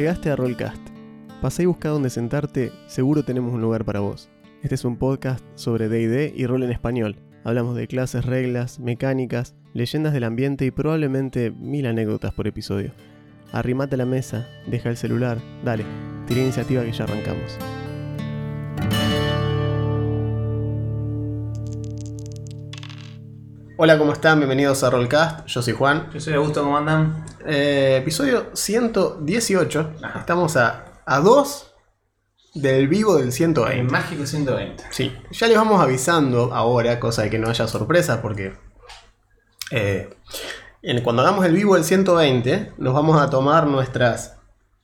Llegaste a Rollcast. Pasá y busca dónde sentarte, seguro tenemos un lugar para vos. Este es un podcast sobre DD y rol en español. Hablamos de clases, reglas, mecánicas, leyendas del ambiente y probablemente mil anécdotas por episodio. Arrimate a la mesa, deja el celular, dale, tira iniciativa que ya arrancamos. Hola, ¿cómo están? Bienvenidos a Rollcast. Yo soy Juan. Yo soy Augusto, ¿cómo andan? Eh, episodio 118. Ajá. Estamos a, a 2 del vivo del El 120. mágico 120. Sí, ya les vamos avisando ahora, cosa de que no haya sorpresas, porque eh, en- cuando hagamos el vivo del 120, nos vamos a tomar nuestras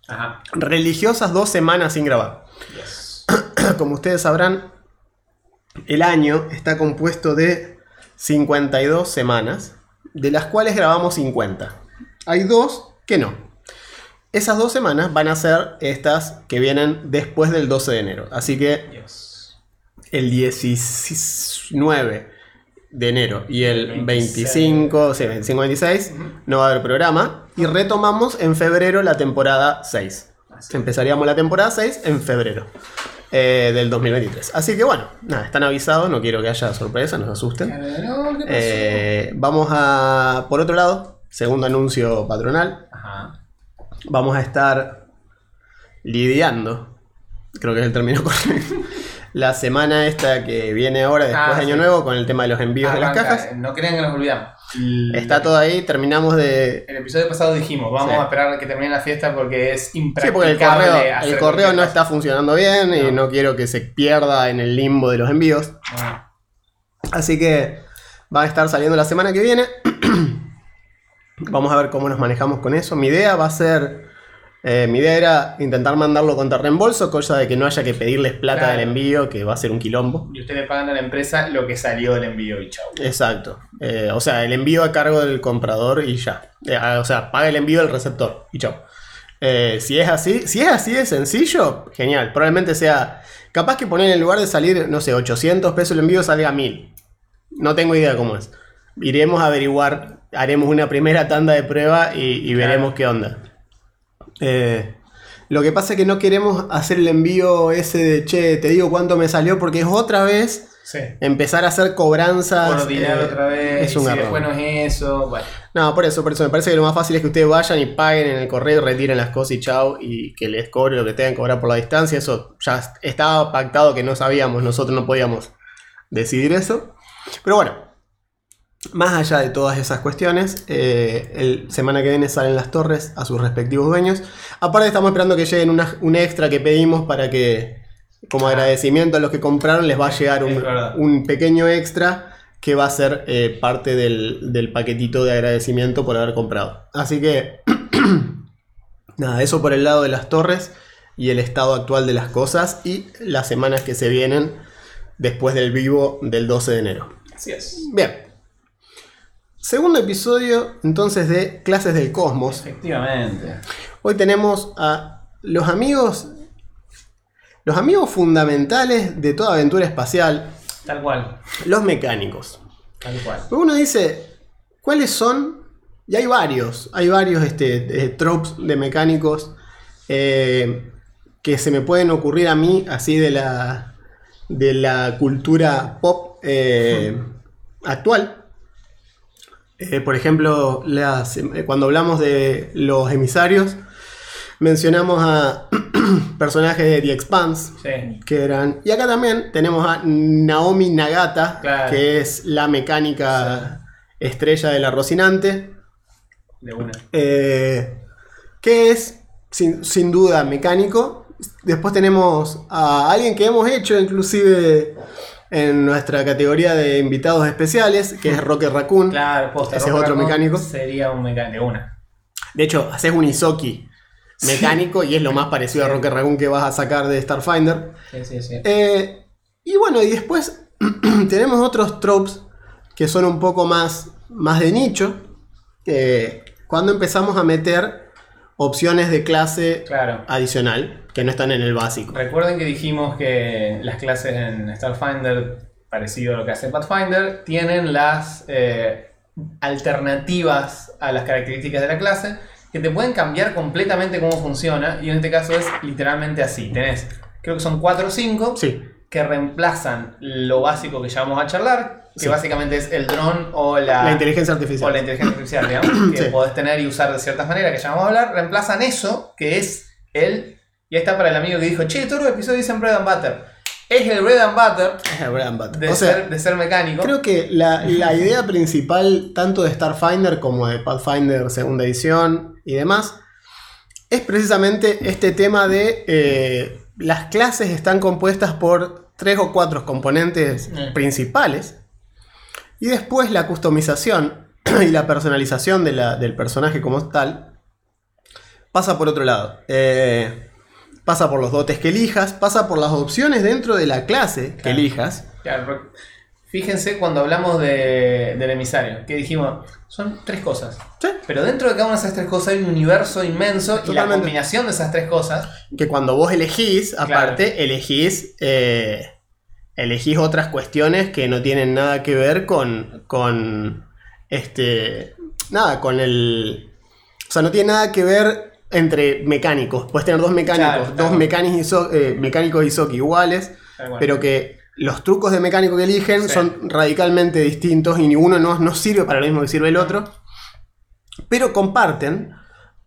Ajá. religiosas dos semanas sin grabar. Yes. Como ustedes sabrán, el año está compuesto de 52 semanas, de las cuales grabamos 50. Hay dos que no. Esas dos semanas van a ser estas que vienen después del 12 de enero. Así que Yes. el 19 de enero y el 26. 25, sí, 25 26 no va a haber programa. Y retomamos en febrero la temporada 6. Así. Empezaríamos la temporada 6 en febrero eh, del 2023. Así que bueno, nada, están avisados, no quiero que haya sorpresa, no se asusten. No, ¿qué pasó? Eh, vamos a, por otro lado, segundo anuncio patronal, Ajá. vamos a estar lidiando, creo que es el término correcto, la semana esta que viene ahora después Ah, de Año sí. Nuevo con el tema de los envíos de las cajas. eh, No crean que nos olvidamos. Está todo ahí, terminamos de... El episodio pasado dijimos, vamos Sí. a esperar a que termine la fiesta porque es Sí, impracticable. porque el correo, el correo no está funcionando bien y No. no quiero que se pierda en el limbo de los envíos. Bueno, Así que va a estar saliendo la semana que viene. Vamos a ver cómo nos manejamos con eso. Mi idea va a ser. Eh, mi idea era intentar mandarlo contra reembolso, cosa de que no haya que pedirles plata Claro. del envío, que va a ser un quilombo. y usted le pagan a la empresa lo que salió del envío y chau. Exacto. Eh, o sea, el envío a cargo del comprador y ya. Eh, ah, o sea, paga el envío del receptor y chao. Eh, si es así, si es así de sencillo, genial. Probablemente sea. Capaz que poner en lugar de salir, no sé, 800 pesos el envío salga a 1000. No tengo idea cómo es. Iremos a averiguar, haremos una primera tanda de prueba y, y Claro. veremos qué onda. Eh, lo que pasa es que no queremos hacer el envío ese de che, te digo cuánto me salió, porque es otra vez Sí. empezar a hacer cobranzas. Coordinar eh, otra vez. Es un y si garrón. después no es eso. Bueno. No, por eso, por eso me parece que lo más fácil es que ustedes vayan y paguen en el correo, retiren las cosas y chao, y que les cobre lo que tengan que cobrar por la distancia. Eso ya estaba pactado que no sabíamos, nosotros no podíamos decidir eso. Pero bueno, más allá de todas esas cuestiones, eh, el semana que viene salen las torres a sus respectivos dueños. Aparte estamos esperando que lleguen una- un extra que pedimos para que, como agradecimiento a los que compraron, les va a llegar un pequeño extra que va a ser eh, parte del, del paquetito de agradecimiento por haber comprado. Así que, nada, eso por el lado de las torres y el estado actual de las cosas y las semanas que se vienen después del vivo del 12 de enero. Así es. Bien. Segundo episodio entonces de Clases del Cosmos. Efectivamente. Hoy tenemos a los amigos, los amigos fundamentales de toda aventura espacial, Tal cual. los mecánicos. Tal cual. Uno dice, ¿cuáles son? Y hay varios, hay varios este, eh, tropes de mecánicos eh, que se me pueden ocurrir a mí, así de la, de la cultura pop eh, actual. Eh, por ejemplo, las- eh, cuando hablamos de los emisarios, mencionamos a personajes de The Expanse, Sí. que eran. Y acá también tenemos a Naomi Nagata, Claro. que es la mecánica estrella de la Rocinante, De una. eh, que es sin, sin duda mecánico. Después tenemos a alguien que hemos hecho inclusive en nuestra categoría de invitados especiales, que es Rocket Raccoon. Claro, posta. Ese es otro Raccoon mecánico. Sería un mecánico. De una. De hecho, haces un Isoki mecánico y es lo más parecido a. Rocket Raccoon que vas a sacar de Starfinder. Sí, sí, sí. Eh, y bueno, y después tenemos otros tropes que son un poco más, más de nicho. eh, cuando empezamos a meter opciones de clase Claro. adicional que no están en el básico. Recuerden que dijimos que las clases en Starfinder, parecido a lo que hace Pathfinder, tienen las eh, alternativas a las características de la clase, que te pueden cambiar completamente cómo funciona. Y en este caso es literalmente así. Tenés, creo que son 4 o 5 Sí. que reemplazan lo básico que ya vamos a charlar, que Sí. básicamente es el dron o la, La inteligencia o artificial. la inteligencia artificial, digamos, que Sí. podés tener y usar de ciertas maneras, que ya vamos a hablar, reemplazan eso, que es el... Y ahí está para el amigo que dijo, che, todos los episodios dicen bread and butter. Es el bread and butter Es el bread and butter. de, O sea, ser, de ser mecánico. Creo que la, la idea principal, tanto de Starfinder como de Pathfinder segunda edición y demás, es precisamente este tema de eh, las clases están compuestas por tres o cuatro componentes Mm. principales y después la customización y la personalización de la- del personaje como tal pasa por otro lado. Eh, pasa por los dotes que elijas, pasa por las opciones dentro de la clase que elijas. Claro, fíjense cuando hablamos de- del emisario, que dijimos, son tres cosas. Sí. Pero dentro de cada una de esas tres cosas hay un universo inmenso y la combinación de esas tres cosas que cuando vos elegís, aparte, elegís, eh, elegís otras cuestiones que no tienen nada que ver con, con, este, nada, con el, o sea, no tiene nada que ver entre mecánicos. Puedes tener dos mecánicos, Claro, dos mecánicos iso- eh, mecánicos Isoki iguales, pero que los trucos de mecánico que eligen Sí. son radicalmente distintos y ninguno no, no sirve para lo mismo que sirve el otro. Pero comparten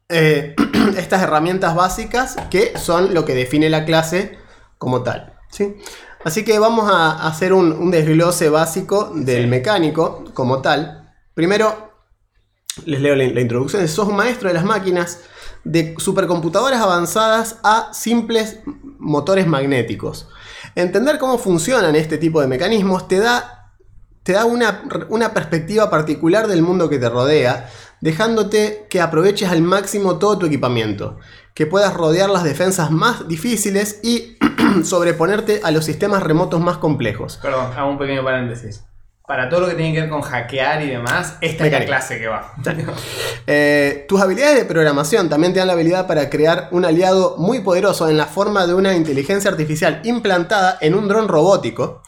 eh, estas herramientas básicas que son lo que define la clase como tal. ¿sí? Así que vamos a hacer un, un desglose básico del Sí. mecánico como tal. Primero, les leo la, la introducción. Sos un maestro de las máquinas de supercomputadoras avanzadas a simples motores magnéticos. Entender cómo funcionan este tipo de mecanismos te da, te da una, una perspectiva particular del mundo que te rodea, dejándote que aproveches al máximo todo tu equipamiento, que puedas rodear las defensas más difíciles y sobreponerte a los sistemas remotos más complejos. Perdón, hago un pequeño paréntesis. Para todo lo que tiene que ver con hackear y demás, esta es la clase que va. Eh, tus habilidades de programación también te dan la habilidad para crear un aliado muy poderoso en la forma de una inteligencia artificial implantada en un dron robótico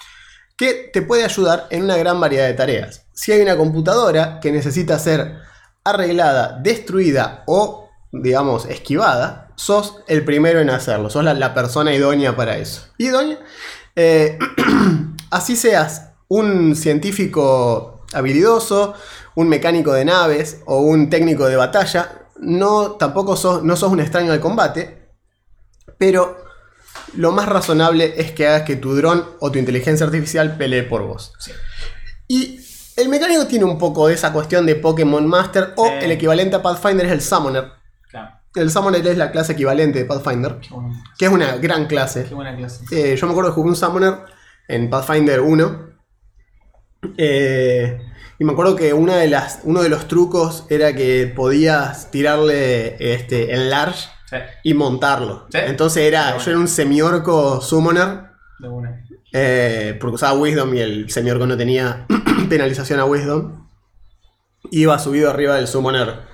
que te puede ayudar en una gran variedad de tareas. Si hay una computadora que necesita ser arreglada, destruida o, digamos, esquivada, sos el primero en hacerlo, sos la, la persona idónea para eso. Idónea. Eh, así seas un científico habilidoso, un mecánico de naves o un técnico de batalla, no tampoco sos, no sos un extraño al combate, pero lo más razonable es que hagas que tu dron o tu inteligencia artificial pelee por vos. Sí. Y el mecánico tiene un poco de esa cuestión de Pokémon Master o el equivalente a Pathfinder es el Summoner. Claro. El Summoner es la clase equivalente de Pathfinder, que es una gran clase. qué buena clase. Eh, yo me acuerdo que jugué un Summoner en Pathfinder 1. Eh, y me acuerdo que una de las, uno de los trucos era que podías tirarle este, en large Sí, y montarlo. Sí. Entonces era, yo era un semiorco Summoner. de una. eh, porque usaba Wisdom y el semiorco no tenía penalización a Wisdom. Iba subido arriba del Summoner.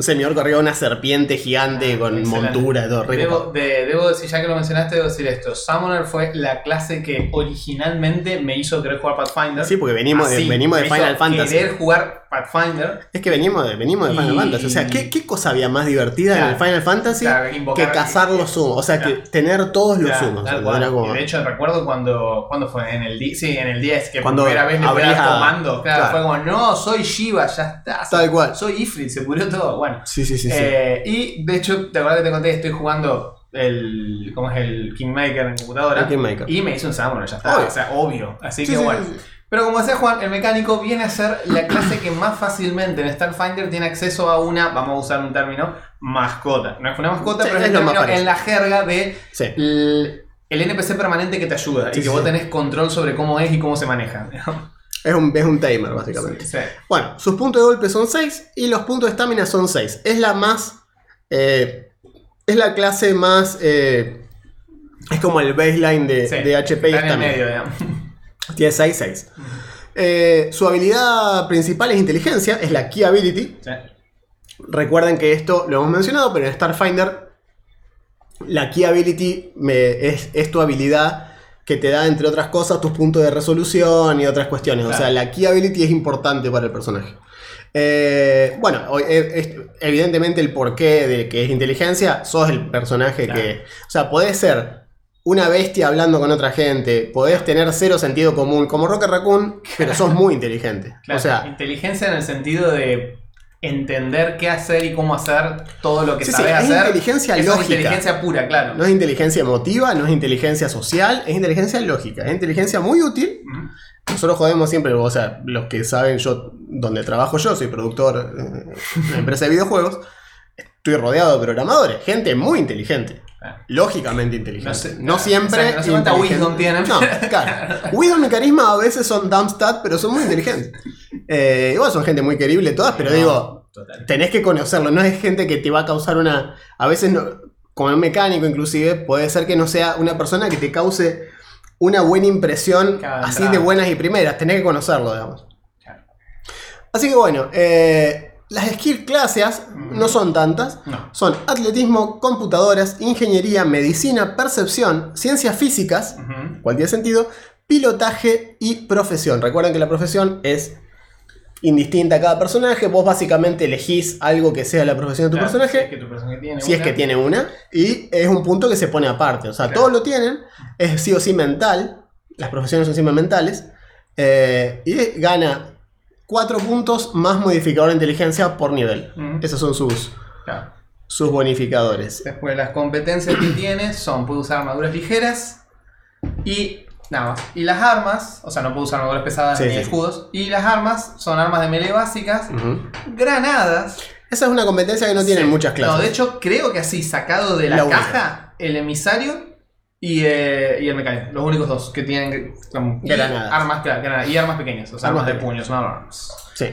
Un semiorco arriba de una serpiente gigante con Ah, Excelente. montura y todo. re Debo, de- debo decir, ya que lo mencionaste, debo decir esto. Summoner fue la clase que originalmente me hizo querer jugar Pathfinder. Sí, porque venimos de, venimos de me hizo Final Fantasy. Querer jugar Pathfinder. Es que venimos de, venimos de Final Y- Fantasy. O sea, ¿qué, qué cosa había más divertida en el Final Fantasy Claro, que cazar los sumos? O sea, Claro. que tener todos los como- Y de hecho recuerdo cuando, cuando fue en el 10, sí, en el 10, que Cuando primera vez le fue a comando. Claro, fue como, no, soy Shiva, ya está. Tal cual. Soy Ifrit, se murió todo. Bueno. Sí, sí, sí. sí. Eh, y de hecho, te acuerdas que te conté, estoy jugando el. ¿Cómo es el Kingmaker en computadora? El Kingmaker. Y me hice un Summoner, ya está. Obvio. O sea, obvio. Así Sí, que bueno. sí. Pero como decía Juan, el mecánico viene a ser la clase que más fácilmente en Starfinder tiene acceso a una, vamos a usar un término, mascota. No es una mascota, Sí, pero es es lo más en la jerga de Sí. el, el NPC permanente que te ayuda Sí, y que vos tenés control sobre cómo es y cómo se maneja. Es, un, es un timer, básicamente. Bueno, sus puntos de golpe son 6 y los puntos de estamina son 6. Es la más. eh, es la clase más. eh, es como el baseline de, de HP y estamina. Tiene 6, 6. Eh, su habilidad principal es inteligencia, es la Key Ability. Sí. Recuerden que esto lo hemos mencionado, pero en Starfinder la Key Ability me- es, es tu habilidad que te da, entre otras cosas, tus puntos de resolución y otras cuestiones. O sea, la Key Ability es importante para el personaje. Eh, bueno, eh, es- evidentemente el porqué de que es inteligencia, sos el personaje Claro. que... O sea, podés ser una bestia hablando con otra gente, podés tener cero sentido común, como Rocket Raccoon, pero sos muy inteligente. Claro, O sea, inteligencia en el sentido de entender qué hacer y cómo hacer todo lo que Sí, sí, sabes es hacer. inteligencia Eso es lógica. inteligencia pura, claro. no es inteligencia emotiva, no es inteligencia social, es inteligencia lógica, es inteligencia muy útil. Nosotros jodemos siempre, o sea, los que saben yo, donde trabajo yo, soy productor eh, en una empresa de videojuegos, estoy rodeado de programadores, gente muy inteligente. Lógicamente inteligente. No siempre. no sé cuánta wisdom tienen. No, claro. Wisdom y carisma a veces son dumpstat, pero son muy inteligentes. Eh, igual son gente muy querible todas, pero digo, total. tenés que conocerlo. No es gente que te va a causar una. A veces, no, como un mecánico, inclusive, puede ser que no sea una persona que te cause una buena impresión así de buenas y primeras. Tenés que conocerlo, digamos. Claro. Así que bueno, eh, las skill clases no son tantas. No. Son atletismo, computadoras, ingeniería, medicina, percepción, ciencias físicas, Ujú. cual tiene sentido, pilotaje y profesión. Recuerden que la profesión es indistinta a cada personaje. Vos básicamente elegís algo que sea la profesión de tu Claro, personaje, Si es que tu personaje tiene si es una. que tiene una, y es un punto que se pone aparte. O sea, Claro. todos lo tienen, es sí o sí mental, las profesiones son siempre mentales, eh, y gana 4 puntos más modificador de inteligencia por nivel. Ujú. Esos son sus, Claro. sus bonificadores. Después las competencias que tiene son puede usar armaduras ligeras y nada más. Y las armas, o sea, no puede usar armaduras pesadas Sí, ni sí. escudos. Y las armas son armas de melee básicas, granadas. Esa es una competencia que no tienen Sí. muchas clases. No, de hecho, creo que así, sacado de la, caja, el emisario y, eh, y el mecánico. Los únicos dos que tienen como- Granadas. armas, claro, granadas, y armas pequeñas, o sea, Armas armas, de puños, no armas. Sí.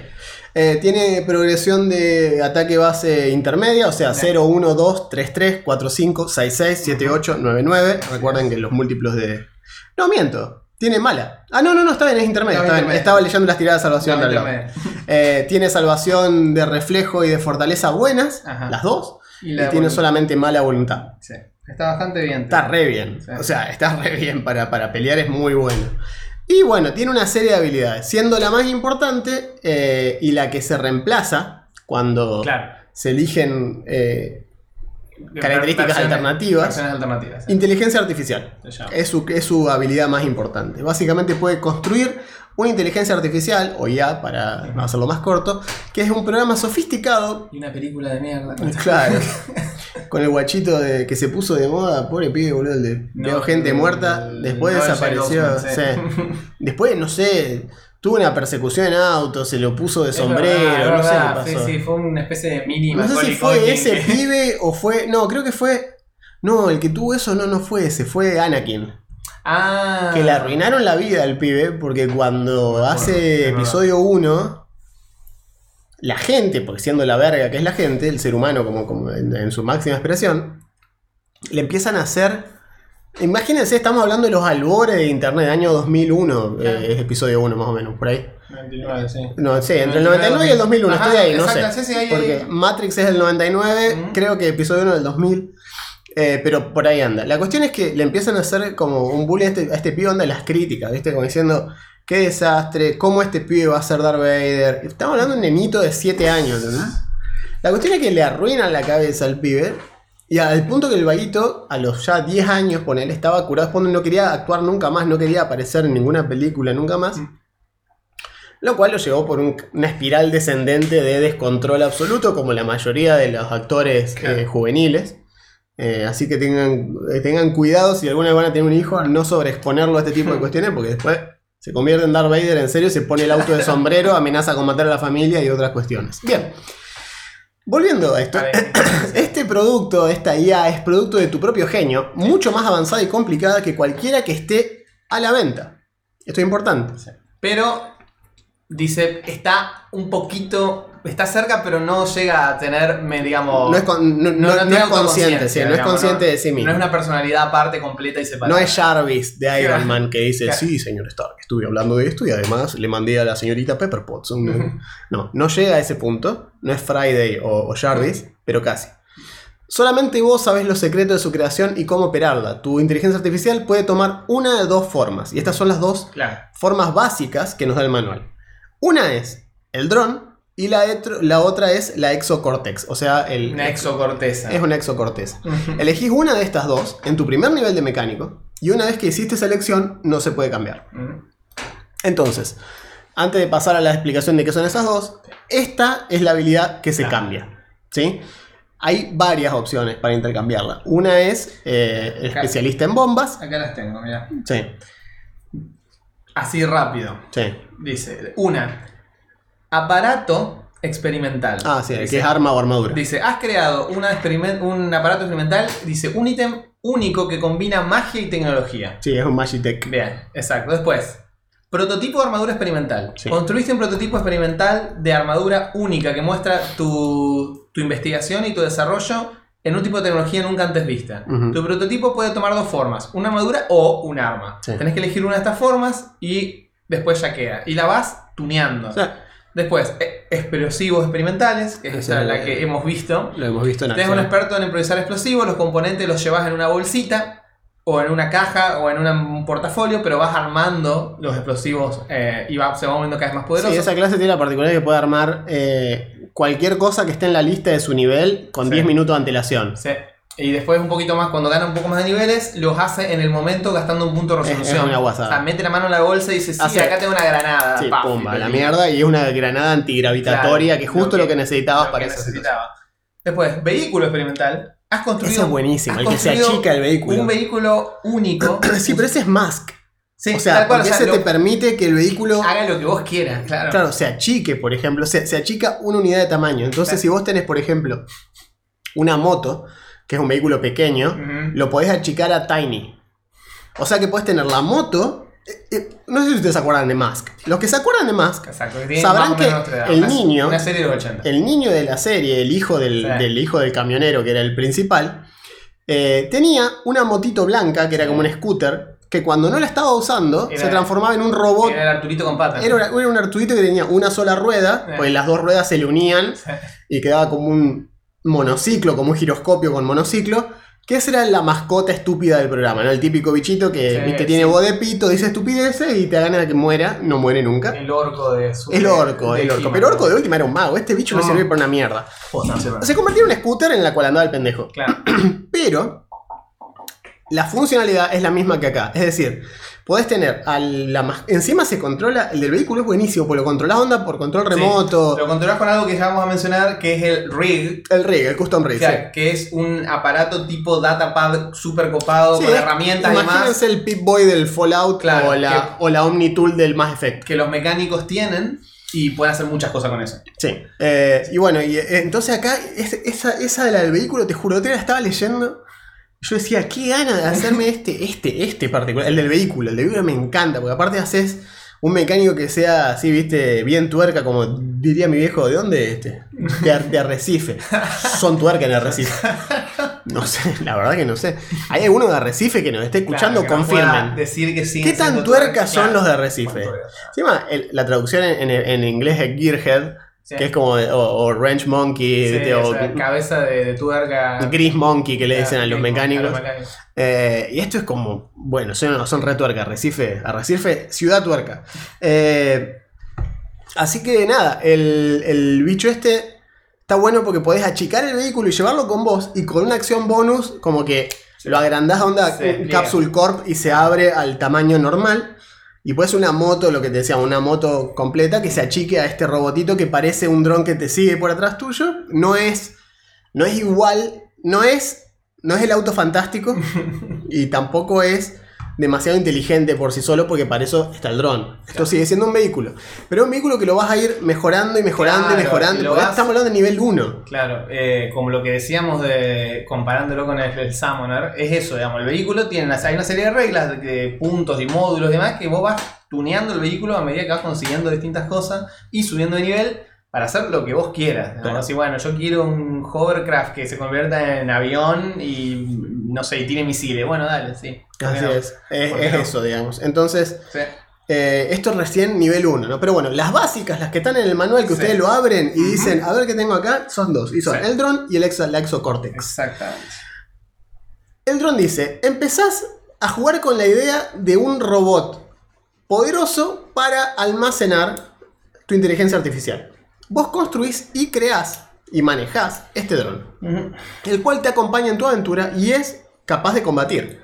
Eh, tiene progresión de ataque base intermedia, o sea, Sí. 0, 1, 2, 3, 3, 4, 5, 6, 6, 7, 8, 9, 9. Recuerden que los múltiplos de. No, miento. Tiene mala. Ah, no, no, no, está bien, es intermedia. No, está bien. Estaba leyendo las tiradas de salvación. Intermedia. Eh, tiene salvación de reflejo y de fortaleza buenas, Ajá. las dos. Y Y, tiene voluntad. solamente mala voluntad. Sí, está bastante bien. Está re bien. Sí. O sea, está re bien para, para pelear, es muy bueno. Y bueno, tiene una serie de habilidades, siendo la más importante eh, y la que se reemplaza cuando Claro. se eligen eh, Características Versiones- alternativas. Versiones alternativas. sí. inteligencia artificial. Es su, es su habilidad más importante. Básicamente puede construir una inteligencia artificial, o IA para hacerlo más corto, que es un programa sofisticado Y una película de mierda. Claro. Con el guachito de, que se puso de moda, pobre pibe, boludo. el de No, veo gente el- muerta. Después el desapareció. Después, no sé. Tuvo una persecución en auto, se lo puso de Es sombrero, verdad, no sé qué pasó. Sí, sí, fue una especie de mini No sé si fue ese que- pibe o fue. No, creo que fue. No, el que tuvo eso no, no fue ese, fue Anakin. Ah. Que le arruinaron la vida al pibe porque cuando hace episodio 1, la gente, porque siendo la verga que es la gente, el ser humano como, como en, en su máxima expresión, le empiezan a hacer... Imagínense, estamos hablando de los albores de Internet, año 2001, Claro. eh, es episodio 1 más o menos, por ahí. 99, sí. No, sí, entre el 99 99 y el 2001, Ajá, estoy ahí, no exacto, sé. sí, sí, ahí, porque ahí. Matrix es del 99, Ujú. creo que episodio 1 del 2000, eh, pero por ahí anda. La cuestión es que le empiezan a hacer como un bullying a este, a este pibe, onda las críticas, ¿viste? Como diciendo, qué desastre, cómo este pibe va a ser Darth Vader. Estamos hablando de un nenito de 7 años, ¿entendés? La cuestión es que le arruinan la cabeza al pibe. Y al punto que el vaguito, a los ya 10 años, él estaba curado, después no quería actuar nunca más, no quería aparecer en ninguna película nunca más. Lo cual lo llevó por un- una espiral descendente de descontrol absoluto, como la mayoría de los actores eh, juveniles. Eh, así que tengan, eh, tengan cuidado si alguna vez van a tener un hijo, no sobreexponerlo a este tipo de cuestiones, porque después se convierte en Darth Vader en serio, se pone el auto de sombrero, amenaza con matar a la familia y otras cuestiones. Bien. Volviendo a esto, A este producto, esta IA, es producto de tu propio genio, mucho más avanzada y complicada que cualquiera que esté a la venta. Esto es importante. Pero dice, está un poquito, está cerca, pero no llega a tener, me, digamos... No es, con- no- no- no es consciente, sí, no es consciente de sí No mismo. es una personalidad aparte, completa y No separada. es Jarvis de Iron. Man que dice, Claro. sí, señor Stark, estuve hablando de esto y además le mandé a la señorita Pepper Potts. No, no llega a ese punto. No es Friday o, o Jarvis, pero casi. Solamente vos sabés los secretos de su creación y cómo operarla. Tu inteligencia artificial puede tomar una de dos formas. Y estas son las dos Claro. formas básicas que nos da el manual. Una es el dron, Y la, etro- la otra es la exocortex, o sea, el, Una exocorteza. es una exocorteza. Elegís una de estas dos en tu primer nivel de mecánico y una vez que hiciste selección no se puede cambiar. Entonces, antes de pasar a la explicación de qué son esas dos, esta es la habilidad que se cambia. ¿sí? Hay varias opciones para intercambiarla. Una es eh, el Acá. especialista en bombas. Acá las tengo, mira. Sí, Así rápido. sí. Dice, una, aparato experimental. Ah, sí, dice, que es arma o armadura. Dice, has creado una un aparato experimental, dice, un ítem único que combina magia y tecnología. Sí, es un Magitech. Bien, exacto. Después, prototipo de armadura experimental. Sí. Construiste un prototipo experimental de armadura única que muestra tu, tu investigación y tu desarrollo en un tipo de tecnología nunca antes vista. Ujú. Tu prototipo puede tomar dos formas, una armadura o un arma. Sí. Tenés que elegir una de estas formas y después ya queda. Y la vas tuneando. O sea, Después, e- explosivos experimentales, que es esta la que hemos visto. lo hemos visto en Tenés un experto en improvisar explosivos, los componentes los llevas en una bolsita o en una caja o en una- un portafolio, pero vas armando los explosivos eh, y va- se va volviendo cada vez más poderoso. Sí, esa clase tiene la particularidad que puede armar eh, cualquier cosa que esté en la lista de su nivel con Sí. 10 minutos de antelación. Sí. Y después un poquito más, cuando gana un poco más de niveles, los hace en el momento gastando un punto de Es- resolución. es una guasada. O sea, mete la mano en la bolsa y dice, sí, Hace- acá tengo una granada. Sí, pumba, la mierda y es una granada antigravitatoria Claro, que justo lo que, necesitabas lo para que eso. necesitaba. Después, vehículo experimental. Has construido. Ese es buenísimo, el que se achica el vehículo. Un vehículo único. Sí, pero ese es Mask. Sí, o sea, tal cual, porque o sea, ese te permite que el vehículo, haga lo que vos quieras, claro. claro, se achique, por ejemplo, se, se achica una unidad de tamaño. Entonces, Claro. si vos tenés, por ejemplo, una moto, que es un vehículo pequeño, lo podés achicar a Tiny. O sea que podés tener la moto. eh, eh, no sé si ustedes se acuerdan de Mask. Los que se acuerdan de Mask, Exacto, que tiene Sabrán que el Una- niño- Una serie de los 80. el niño de la serie, el hijo del, Sí. del hijo del camionero, que era el principal, eh, tenía una motito blanca que era como un scooter, que cuando no la estaba usando Era- se transformaba en un robot. Era el Arturito con patas. Era, era un Arturito que tenía una sola rueda, Sí. pues las dos ruedas se le unían Sí. y quedaba como un monociclo, como un giroscopio con monociclo. Que esa era la mascota estúpida del programa, ¿no? El típico bichito que Sí, viste, tiene sí. voz de pito, dice estupideces y te gana que muera, no muere nunca. El orco de su. El orco, de el orco. Pero orco de última era un mago, este bicho no, No. sirve para una mierda. Joder, se. Se convirtió en un scooter en la cual andaba el pendejo. Claro. Pero la funcionalidad es la misma que acá. Es decir, podés tener a la Encima se controla. El del vehículo es buenísimo, porque lo controlás onda por control remoto. Lo controlás con algo que ya vamos a mencionar, que es el rig. El rig, el custom rig. o sea, que es un aparato tipo datapad super copado sí. con herramientas y más Imagínense el Pip Boy del Fallout Claro, o, la, o la Omni Tool del Mass Effect. que los mecánicos tienen y pueden hacer muchas cosas con eso. Sí. Eh, y bueno, y eh, entonces acá, es- esa, esa de la del vehículo, te juro, te la estaba leyendo. Yo decía, qué gana de hacerme este, este, este particular. El del vehículo. El del vehículo me encanta, porque aparte haces un mecánico que sea así, viste, bien tuerca, como diría mi viejo, ¿de dónde este? De, Ar- de Arrecife. Son tuerca en Arrecife. No sé, la verdad que no sé. ¿Hay alguno de Arrecife que nos esté escuchando? Claro, Confirmen. Decir que siguen ¿Qué tan tuercas son claro. los de Arrecife? Encima, el- la traducción en, en- en inglés es Gearhead, Sí. que es como, o, o Wrench Monkey, o cabeza de, de tuerca. Gris Monkey, que le dicen a los mecánicos. a los mecánicos. Eh, y esto es como, bueno, son, son re tuerca, Arrecife, Arrecife, ciudad tuerca. Eh, así que nada, el, el bicho este está bueno porque podés achicar el vehículo y llevarlo con vos y con una acción bonus como que lo agrandás a onda. Capsule Corp y se abre al tamaño normal. Y puedes una moto, lo que te decía, una moto completa que se achique a este robotito que parece un dron que te sigue por atrás tuyo. No es, no es igual, no es, no es el auto fantástico y tampoco es demasiado inteligente por sí solo porque para eso está el dron. Esto sigue siendo un vehículo. Pero es un vehículo que lo vas a ir mejorando y mejorando Claro, y mejorando. lo vas- estamos hablando de nivel 1. Claro, eh, como lo que decíamos de comparándolo con el, el Summoner, es eso, digamos, el vehículo tiene una, hay una serie de reglas, de, de puntos y módulos y demás, que vos vas tuneando el vehículo a medida que vas consiguiendo distintas cosas y subiendo de nivel para hacer lo que vos quieras. digamos. Claro. Así, bueno, yo quiero un hovercraft que se convierta en avión y no sé, y tiene misiles. Bueno, dale, sí. ¿Por qué Así no? es. Es, ¿Por qué es no? eso, digamos. Entonces, Sí. Eh, esto es recién nivel 1, ¿no? Pero bueno, las básicas, las que están en el manual, que Sí. ustedes lo abren y dicen, a ver qué tengo acá, son dos. Y son Sí. el dron y el exo, la exocortex. Exactamente. El dron dice, empezás a jugar con la idea de un robot poderoso para almacenar tu inteligencia artificial. Vos construís y creás y manejás este dron, el cual te acompaña en tu aventura y es capaz de combatir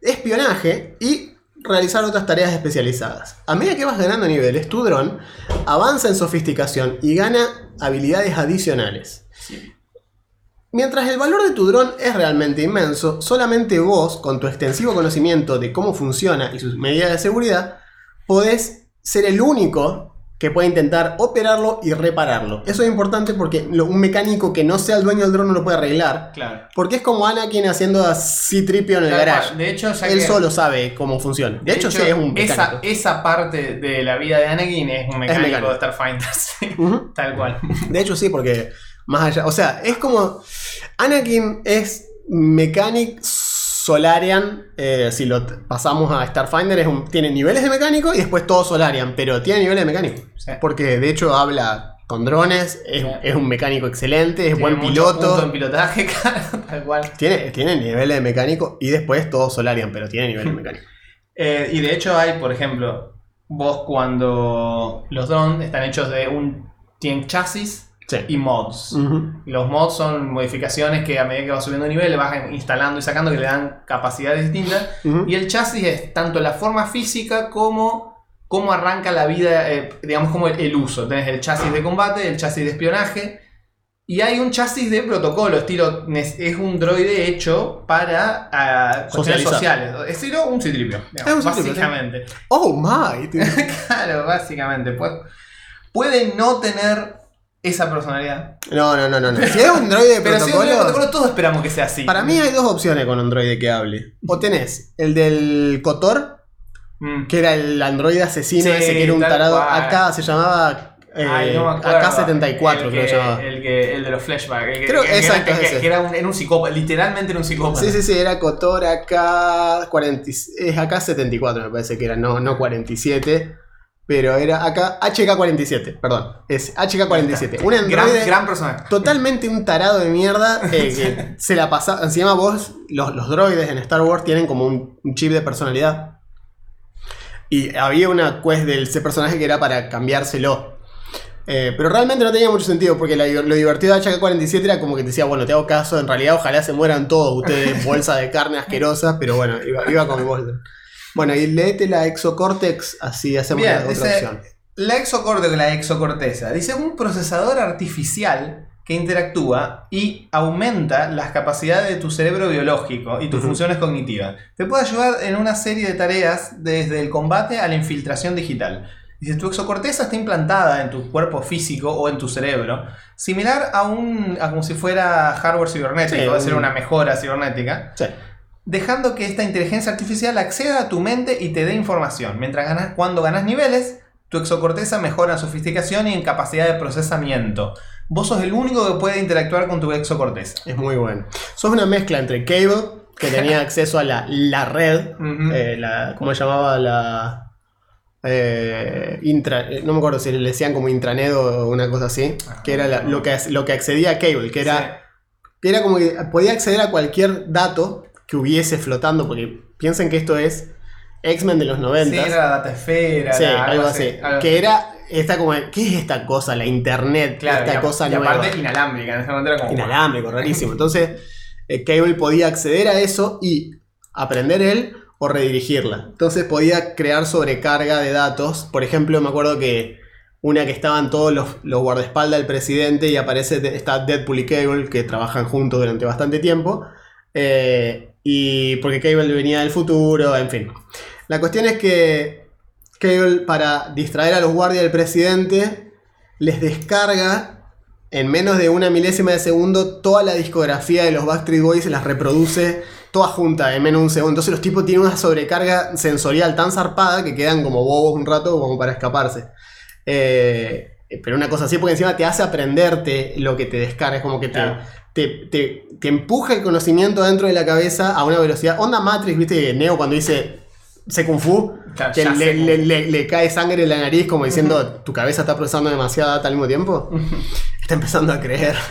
espionaje y realizar otras tareas especializadas. A medida que vas ganando niveles, tu dron avanza en sofisticación y gana habilidades adicionales. Mientras el valor de tu dron es realmente inmenso, solamente vos, con tu extensivo conocimiento de cómo funciona y sus medidas de seguridad, podés ser el único que puede intentar operarlo y repararlo. Eso es importante porque lo- un mecánico que no sea el dueño del dron no lo puede arreglar. Claro. Porque es como Anakin haciendo a C-Tripio en el Tal garage. De hecho, Él solo sabe cómo funciona. De, hecho, sí, es un mecánico. esa parte de la vida de Anakin es un mecánico, mecánico. de Starfighter. sí. Tal cual. De hecho, sí, porque más allá. O sea, es como. Anakin es Mechanic Solarian. eh, si lo pasamos a Starfinder, es un- tiene niveles de mecánico y después todo Solarian, pero tiene niveles de mecánico. Sí. Porque de hecho habla con drones, es, Sí. es un mecánico excelente, es Tiene buen piloto. en pilotaje, tal cual. Tiene, tiene niveles de mecánico y después todo Solarian, pero tiene niveles de mecánico. Eh, y de hecho hay, por ejemplo, vos cuando los drones están hechos de un... Tienen chasis Sí. y mods. Ujú. Los mods son modificaciones que a medida que vas subiendo de nivel le vas instalando y sacando que le dan capacidades distintas. Y el chasis es tanto la forma física como cómo arranca la vida, eh, digamos como el, el uso. Tenés el chasis de combate, el chasis de espionaje. Y hay un chasis de protocolo, estilo, es un droide hecho para ah, cuestiones Socializar. sociales. Estilo un citripio, digamos, Es un citripio, básicamente. Oh my. claro, básicamente. Puede, puede no tener esa personalidad. No, no, no, no. no. Si es un droide de Pero si es un protocolo. protocolo, todos esperamos que sea así. Para mí hay dos opciones con androide que hable. O tenés el del Kotor, Mm. que era el androide asesino Sí, ese que era un tarado. cual. Acá se llamaba eh, Ay, no acuerdo. AK-74, El creo que que se llamaba. El, que, el de los flashbacks. El que, Creo- que- exacto, que, que- ese. que era un, era un psicópata. Literalmente era un psicópata. Sí, sí, sí, era Kotor AK-40, es AK-74 me parece que era, no, no 47. Pero era acá HK-47, perdón. Es HK-47. Un Gran, androide gran personaje. totalmente un tarado de mierda eh, que se la pasa. Encima vos, los, los droides en Star Wars tienen como un, un chip de personalidad. Y había una quest del ese personaje que era para cambiárselo. Eh, pero realmente no tenía mucho sentido porque la- lo divertido de HK-47 era como que te decía, bueno, te hago caso, en realidad ojalá se mueran todos ustedes, bolsa de carne asquerosa, pero bueno, iba, iba con mi bolsa. Bueno, y léete la Exocortex, así hacemos Bien, la dice-. La exocorte la exocorteza. Dice un procesador artificial que interactúa y aumenta las capacidades de tu cerebro biológico y tus Ujú. funciones cognitivas. Te puede ayudar en una serie de tareas desde el combate a la infiltración digital. Dice, tu exocorteza está implantada en tu cuerpo físico o en tu cerebro, similar a un a como si fuera hardware cibernético, Sí, decir, un- una mejora cibernética Sí. Dejando que esta inteligencia artificial acceda a tu mente y te dé información. Mientras ganas, cuando ganas niveles, tu exocorteza mejora en sofisticación y en capacidad de procesamiento. Vos sos el único que puede interactuar con tu exocorteza. Es muy bueno. Sos una mezcla entre Cable, que tenía acceso a la, la red, eh, la, ¿cómo se llamaba? La. eh, intra, eh, no me acuerdo si le decían como intranet o una cosa así, que era la- lo, que, lo que accedía a Cable, que era, que era como que podía acceder a cualquier dato que hubiese flotando, porque piensen que esto es X-Men de los Sí, 90. era la data esfera, Sí, algo así. algo Que así. era esta como, ¿qué es esta cosa? La internet, Claro, esta y a- cosa y nueva aparte inalámbrica, en ese momento era como... inalámbrico, rarísimo. Entonces, eh, Cable podía acceder a eso y aprender él o redirigirla. Entonces podía crear sobrecarga de datos. Por ejemplo, me acuerdo que una que estaban todos los, los guardaespaldas del presidente y aparece, está Deadpool y Cable, que trabajan juntos durante bastante tiempo. Eh, y porque Cable venía del futuro, en fin. La cuestión es que Cable, para distraer a los guardias del presidente, les descarga en menos de una milésima de segundo toda la discografía de los Backstreet Boys y las reproduce toda junta en menos de un segundo. Entonces los tipos tienen una sobrecarga sensorial tan zarpada que quedan como bobos un rato como para escaparse. Eh, pero una cosa así, porque encima te hace aprenderte lo que te descarga, es como que te. Te, te- te empuja el conocimiento dentro de la cabeza a una velocidad. Onda Matrix, viste, Neo cuando dice se Kung Fu, Claro, que ya le, cae sangre en la nariz como diciendo tu cabeza está procesando demasiada data al mismo tiempo. Está empezando a creer.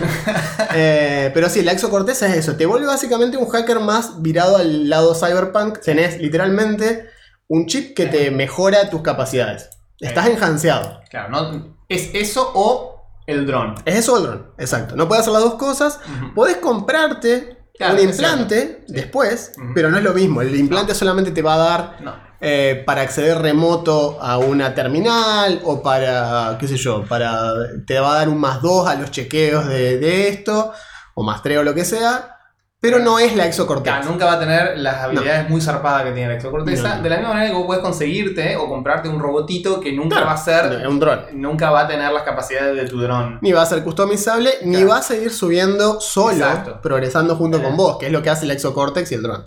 Eh, pero sí, la exocorteza es eso. Te vuelve básicamente un hacker más virado al lado cyberpunk. Tenés literalmente un chip que te mejora tus capacidades. Estás enhanceado. Claro, no, es eso o el dron. Es eso el dron, exacto. No puedes hacer las dos cosas. Ujú. Podés comprarte Claro, un implante después, pero no es lo mismo. El implante solamente te va a dar No. eh, para acceder remoto a una terminal o para, qué sé yo, para te va a dar un más 2 a los chequeos de, de esto, o más 3 o lo que sea, pero no es la exocortex. Claro, nunca va a tener las habilidades muy zarpadas que tiene la exocorteza. No. De la misma manera que vos puedes conseguirte o comprarte un robotito que nunca Claro, va a ser, un dron. nunca va a tener las capacidades de tu dron. Ni va a ser customizable, ni va a seguir subiendo solo, Exacto. progresando junto Eh. con vos, que es lo que hace el exocortex y el dron.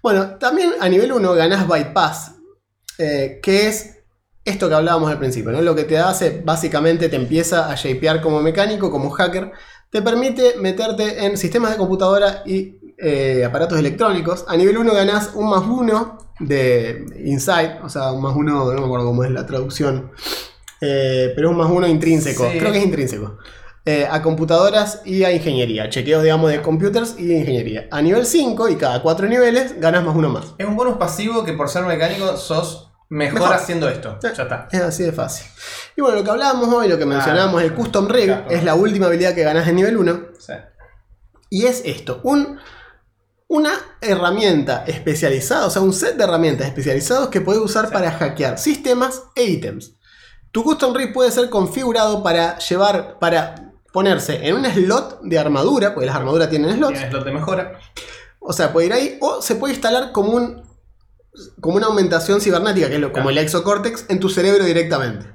Bueno, también a nivel 1 ganás bypass, eh, que es esto que hablábamos al principio, ¿no? Lo que te hace, básicamente te empieza a shapear como mecánico, como hacker, te permite meterte en sistemas de computadora y eh, aparatos electrónicos. A nivel 1 ganás un más 1 de Inside, o sea, un más 1, no me acuerdo cómo es la traducción, eh, pero un más 1 intrínseco, Sí. creo que es intrínseco. eh, a computadoras y a ingeniería, chequeos, digamos, de computers y de ingeniería. A nivel 5 y cada 4 niveles ganas más uno más. Es un bonus pasivo que por ser mecánico sos mejor, Mejor. haciendo esto. Ya está. Es así de fácil. Y bueno, lo que hablábamos hoy, lo que mencionábamos, el Custom Rig, Claro. es la última habilidad que ganas en nivel 1. Sí. Y es esto, un, una herramienta especializada, o sea, un set de herramientas especializados que puedes usar Sí. para hackear sistemas e ítems. Tu Custom Rig puede ser configurado para llevar, para ponerse en un slot de armadura, porque las armaduras tienen slots, Tienes slot de mejora. o sea, puede ir ahí, o se puede instalar como un como una aumentación cibernética, que es lo, como el exocortex, en tu cerebro directamente.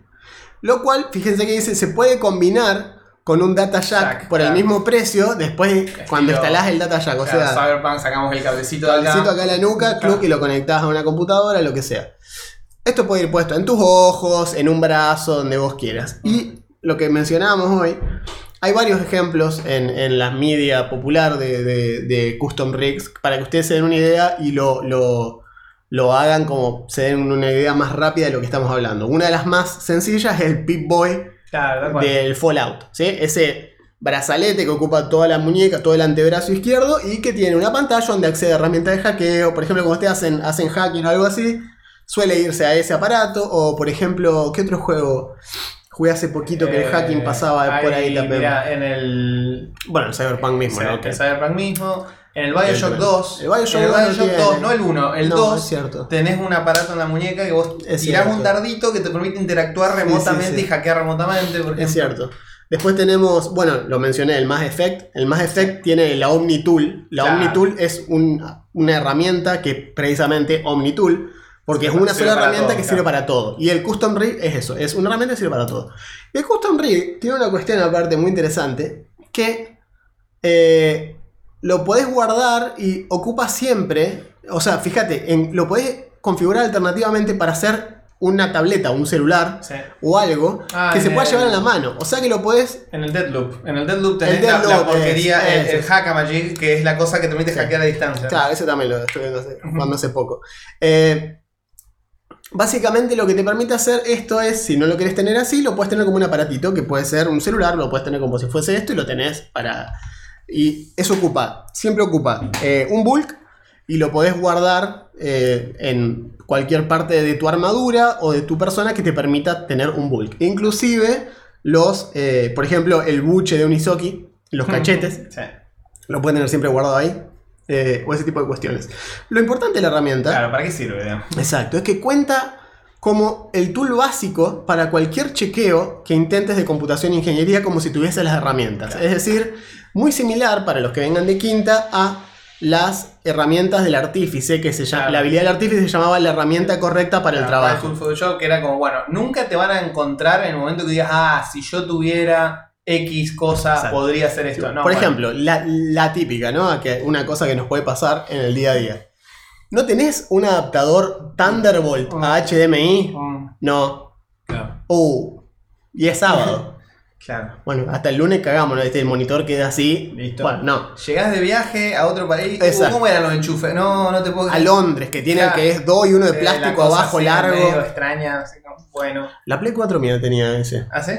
Lo cual, fíjense que dice, se puede combinar con un data jack Jack, por el claro. mismo precio después cuando instalás el data jack. O O sea, Cyberpunk sacamos el cablecito de acá. cablecito acá en la nuca, Claro. club, y lo conectás a una computadora, lo que sea. Esto puede ir puesto en tus ojos, en un brazo, donde vos quieras. Y lo que mencionábamos hoy, hay varios ejemplos en, en la media popular de, de- de custom rigs para que ustedes se den una idea y lo, lo, lo hagan como se den una idea más rápida de lo que estamos hablando. Una de las más sencillas es el Claro, tal cual. del Fallout, ¿sí? Ese brazalete que ocupa toda la muñeca, todo el antebrazo izquierdo y que tiene una pantalla donde accede a herramientas de hackeo. Por ejemplo, cuando ustedes hacen, hacen hacking o algo así, suele irse a ese aparato. O, por ejemplo, ¿qué otro juego? Jugué hace poquito que el Eh, hacking pasaba por ahí también. Mira, en el, Bueno, el Cyberpunk mismo, el Cyberpunk mismo, en el Bioshock El- 2. el Bioshock en el 2 no Bioshock tiene. 2, no el 1, el No, 2. es cierto. Tenés un aparato en la muñeca que vos Es tirás cierto. un dardito que te permite interactuar Sí, remotamente sí, sí. y hackear remotamente, por. Es cierto. Después tenemos, bueno, lo mencioné, el Mass Effect. El Mass Effect tiene la Omni Tool. La Claro. Omni Tool es un- una herramienta que precisamente Omni Tool, porque es una sola herramienta todo, que claro. sirve para todo. Y el Custom Rig es eso, es una herramienta que sirve para todo. Y el Custom Rig tiene una cuestión aparte muy interesante, que eh, lo podés guardar y ocupa siempre, o sea, fíjate, en- lo podés configurar alternativamente para hacer una tableta, un celular Sí. o algo Ah, que se pueda el- llevar en la mano. O sea que lo podés. En el Deadloop. En el Deadloop tenés El la- porquería, es- el, es- el Hackamagic, que es la cosa que te permite Sí. hackear a distancia. Claro, ese también lo estoy viendo hace, jugando hace poco. Eh, básicamente lo que te permite hacer esto es, si no lo querés tener así, lo puedes tener como un aparatito, que puede ser un celular, lo puedes tener como si fuese esto y lo tenés para... Y eso ocupa, siempre ocupa eh, un bulk y lo podés guardar eh, en cualquier parte de tu armadura o de tu persona que te permita tener un bulk. Inclusive los, eh, por ejemplo, el buche de un Isoki, los cachetes, Sí. lo pueden tener siempre guardado ahí. eh, o ese tipo de cuestiones. Lo importante de la herramienta, Claro, ¿para qué sirve? digamos? exacto, es que cuenta como el tool básico para cualquier chequeo que intentes de computación e ingeniería como si tuviese las herramientas. Claro. Es decir, muy similar para los que vengan de quinta a las herramientas del artífice, que se llama, Claro. la habilidad del artífice se llamaba la herramienta correcta para el Claro, trabajo. Tool Photoshop, que era como, bueno, nunca te van a encontrar en el momento que digas, ah, si yo tuviera X cosa, Exacto. podría hacer esto. No, Por bueno. ejemplo, la, la típica, ¿no? Que una cosa que nos puede pasar en el día a día. ¿No tenés un adaptador Thunderbolt a HDMI? Mm, No. claro, Uh, y es sábado. claro. bueno, hasta el lunes cagamos, ¿no? Este, el monitor queda así. Listo. Bueno, no. Llegás de viaje a otro país. Exacto. ¿Cómo eran los enchufes? No, no te puedo A Londres, que tiene Claro. que es dos y uno de Eh, plástico abajo así, largo. medio extraña, así como, bueno. La Play 4 mía tenía ese. ¿Ah, sí?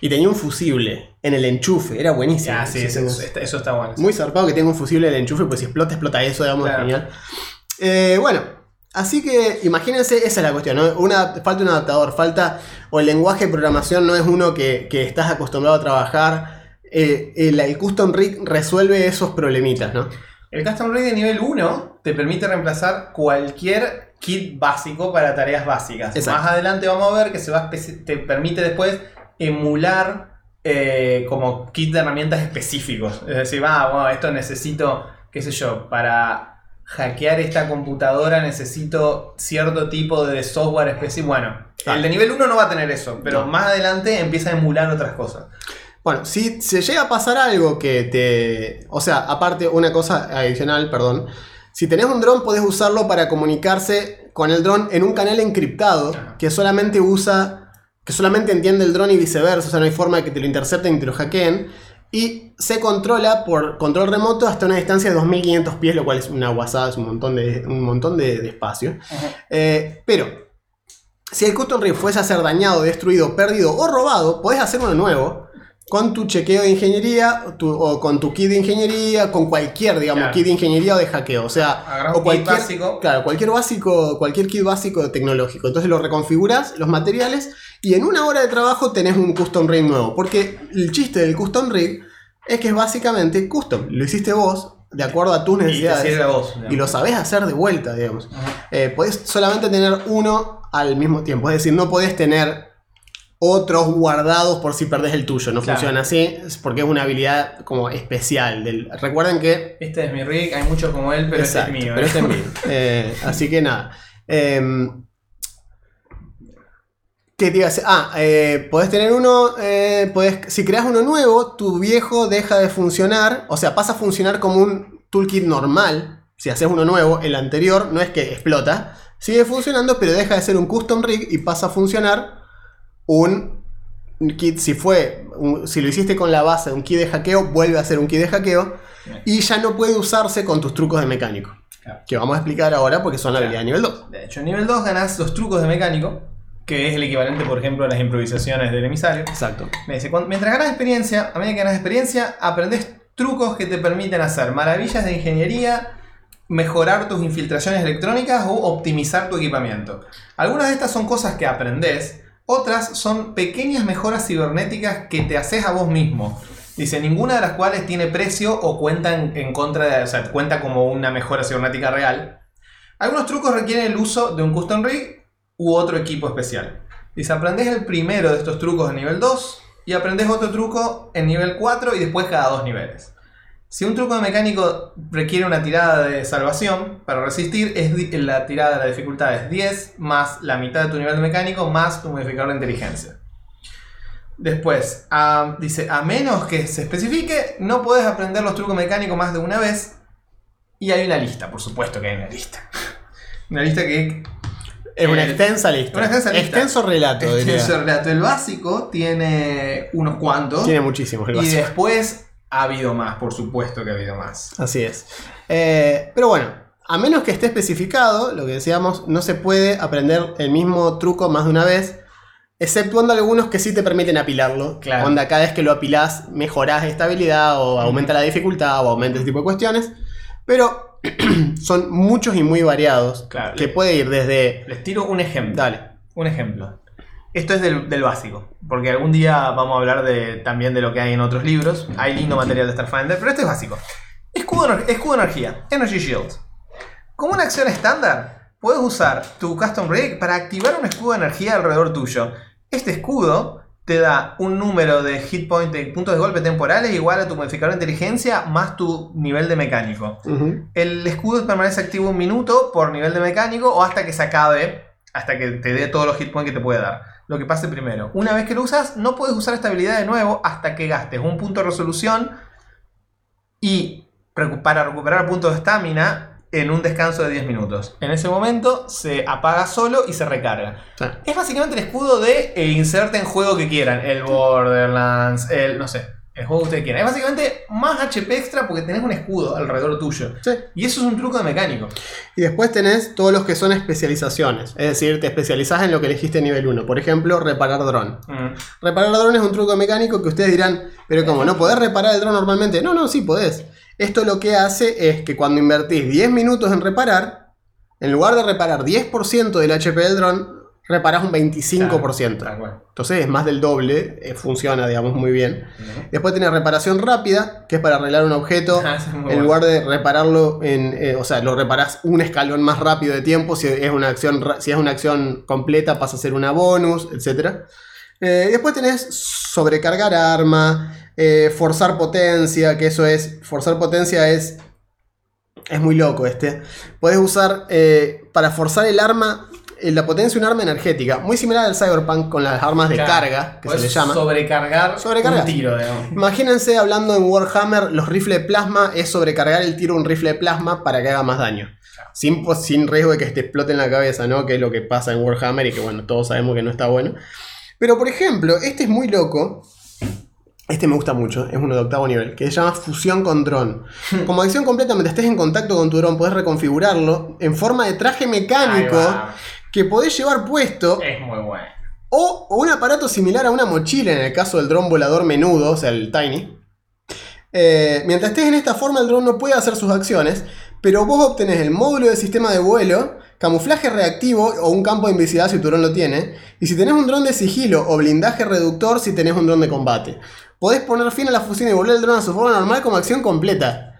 Y tenía un fusible en el enchufe, era buenísimo. Ya, sí, Sí, eso, sí. eso- eso está bueno. Muy zarpado que tenga un fusible en el enchufe, pues si explota, explota eso, digamos, Claro. genial. Eh, bueno, Así que imagínense, esa es la cuestión, ¿no? Una, falta un adaptador, falta, o el lenguaje de programación no es uno que, que estás acostumbrado a trabajar. Eh, el, el custom rig resuelve esos problemitas, ¿no? El Custom Rig de nivel 1 te permite reemplazar cualquier kit básico para tareas básicas. Exacto. Más adelante vamos a ver que se va te permite después emular eh, como kit de herramientas específicos. Es decir, ah, bueno, esto necesito, qué sé yo, para hackear esta computadora necesito cierto tipo de software específico. Bueno, Claro. el de nivel 1 no va a tener eso, pero No. más adelante empieza a emular otras cosas. Bueno, si se llega a pasar algo que te... O sea, aparte, una cosa adicional, perdón. Si tenés un dron, podés usarlo para comunicarse con el dron en un canal encriptado Ajá. que solamente usa... Que solamente entiende el dron y viceversa. O sea, no hay forma de que te lo intercepten y te lo hackeen. Y se controla por control remoto hasta una distancia de 2500 pies, lo cual es una guasada, es un montón de, un montón de, de espacio. Eh, pero, si el custom rig fuese a ser dañado, destruido, perdido o robado, podés hacer uno nuevo con tu chequeo de ingeniería tu- o con tu kit de ingeniería, con cualquier, digamos, Claro. kit de ingeniería o de hackeo. O sea, o cualquier, básico. claro, cualquier básico, cualquier kit básico tecnológico. Entonces lo reconfiguras, los materiales, y en una hora de trabajo tenés un custom rig nuevo. Porque el chiste del custom rig es que es básicamente custom. Lo hiciste vos, de acuerdo a tus Y te necesidades. vos. Y lo sabés hacer de vuelta, digamos. Eh, podés solamente tener uno al mismo tiempo. Es decir, no podés tener otros guardados por si perdés el tuyo. No Claro. funciona así, porque es una habilidad como especial. Del... Recuerden que... Este es mi rig, hay muchos como él, pero Exacto, este es mío. pero ¿eh? este es mío. Eh, así que nada. ¿Qué te iba a decir? Ah, eh, podés tener uno, eh, podés- si creas uno nuevo, tu viejo deja de funcionar, o sea, pasa a funcionar como un toolkit normal. Si haces uno nuevo, el anterior no es que explota, sigue funcionando, pero deja de ser un custom rig y pasa a funcionar un kit. Si fue, un- si lo hiciste con la base de un kit de hackeo, vuelve a ser un kit de hackeo y ya no puede usarse con tus trucos de mecánico. Claro. Que vamos a explicar ahora porque son la habilidad de nivel 2. De hecho, en nivel 2 ganás los trucos de mecánico, que es el equivalente, por ejemplo, a las improvisaciones del emisario. Exacto. Me dice, "Cuan- mientras ganas experiencia, a medida que ganas experiencia, aprendes trucos que te permiten hacer maravillas de ingeniería, mejorar tus infiltraciones electrónicas o optimizar tu equipamiento. Algunas de estas son cosas que aprendes, otras son pequeñas mejoras cibernéticas que te haces a vos mismo. Dice, ninguna de las cuales tiene precio o cuenta en, en contra de, o sea, cuenta como una mejora cibernética real. Algunos trucos requieren el uso de un custom rig u otro equipo especial. Dice, aprendes el primero de estos trucos en nivel 2 y aprendes otro truco en nivel 4 y después cada dos niveles. Si un truco mecánico requiere una tirada de salvación para resistir, es la tirada de la dificultad es 10 más la mitad de tu nivel mecánico más tu modificador de inteligencia. Después, dice, a menos que se especifique, no puedes aprender los trucos mecánicos más de una vez. Y hay una lista, por supuesto que hay una lista. Una lista que Es una El- extensa lista. una extensa lista. Extenso relato, diría. el relato. El básico tiene unos cuantos. Tiene muchísimos el y después ha habido más, por supuesto que ha habido más. Así es. Eh, pero bueno, a menos que esté especificado, lo que decíamos, no se puede aprender el mismo truco más de una vez, exceptuando algunos que sí te permiten apilarlo. Claro. Onda, cada vez que lo apilás, mejorás esta habilidad o aumenta la dificultad o aumenta ese tipo de cuestiones. Pero son muchos y muy variados. Claro. Que puede ir desde. Les tiro un ejemplo. Dale. Un ejemplo. Esto es del, del básico, porque algún día vamos a hablar de, también de lo que hay en otros libros. Hay lindo material de Starfinder, pero este es básico. Escudo, escudo de energía, Energy Shield. Como una acción estándar, puedes usar tu Custom Rig para activar un escudo de energía alrededor tuyo. Este escudo te da un número de hit point, de puntos de golpe temporales igual a tu modificador de inteligencia más tu nivel de mecánico. El escudo permanece activo un minuto por nivel de mecánico o hasta que se acabe, hasta que te dé todos los hit points que te puede dar. Lo que pase primero. Una vez que lo usas, no puedes usar esta habilidad de nuevo hasta que gastes un punto de resolución y para recuperar puntos de estamina en un descanso de 10 minutos. En ese momento se apaga solo y se recarga. Sí. Es básicamente el escudo de eh, inserte en juego que quieran. El Borderlands, el no sé, el juego que ustedes quieran. Es básicamente más HP extra porque tenés un escudo alrededor tuyo. Sí. Y eso es un truco de mecánico. Y después tenés todos los que son especializaciones. Es decir, te especializás en lo que elegiste nivel 1. Por ejemplo, reparar dron. Mm. Reparar dron es un truco mecánico que ustedes dirán, pero como no podés reparar el dron normalmente. No, no, sí podés. Esto lo que hace es que cuando invertís 10 minutos en reparar, En lugar de reparar 10% del HP del dron, reparas un 25%. Tal cual. Entonces es más del doble, eh, funciona, digamos, muy bien. Después tenés reparación rápida, que es para arreglar un objeto. Ah, es en bueno. lugar de repararlo en. eh, o sea, lo reparás un escalón más rápido de tiempo. Si es una acción, si es una acción completa, pasa a ser una bonus, etc. Eh, después tenés sobrecargar arma, eh, forzar potencia, que eso es. Forzar potencia es. Es muy loco este. Puedes usar. eh, para forzar el arma. La potencia de un arma energética, muy similar al Cyberpunk con las armas de Claro. carga, que Podés se le llama. Sobrecargar, Sobrecargar. un tiro, digamos. Imagínense hablando en Warhammer, los rifles de plasma es sobrecargar el tiro un rifle de plasma para que haga más daño. Sin, sin riesgo de que te explote en la cabeza, ¿no? Que es lo que pasa en Warhammer y que, bueno, todos sabemos que no está bueno. Pero, por ejemplo, este es muy loco. Este me gusta mucho, es uno de octavo nivel, que se llama fusión con dron. Como acción completa, mientras estés en contacto con tu dron, podés reconfigurarlo en forma de traje mecánico que podés llevar puesto Es muy bueno. o un aparato similar a una mochila en el caso del dron volador menudo, o sea, el Tiny. Eh, mientras estés en esta forma, el dron no puede hacer sus acciones, pero vos obtenés el módulo de sistema de vuelo, camuflaje reactivo o un campo de invisibilidad si tu dron lo tiene, y si tenés un dron de sigilo o blindaje reductor si tenés un dron de combate. Podés poner fin a la fusión y volver el dron a su forma normal como acción completa.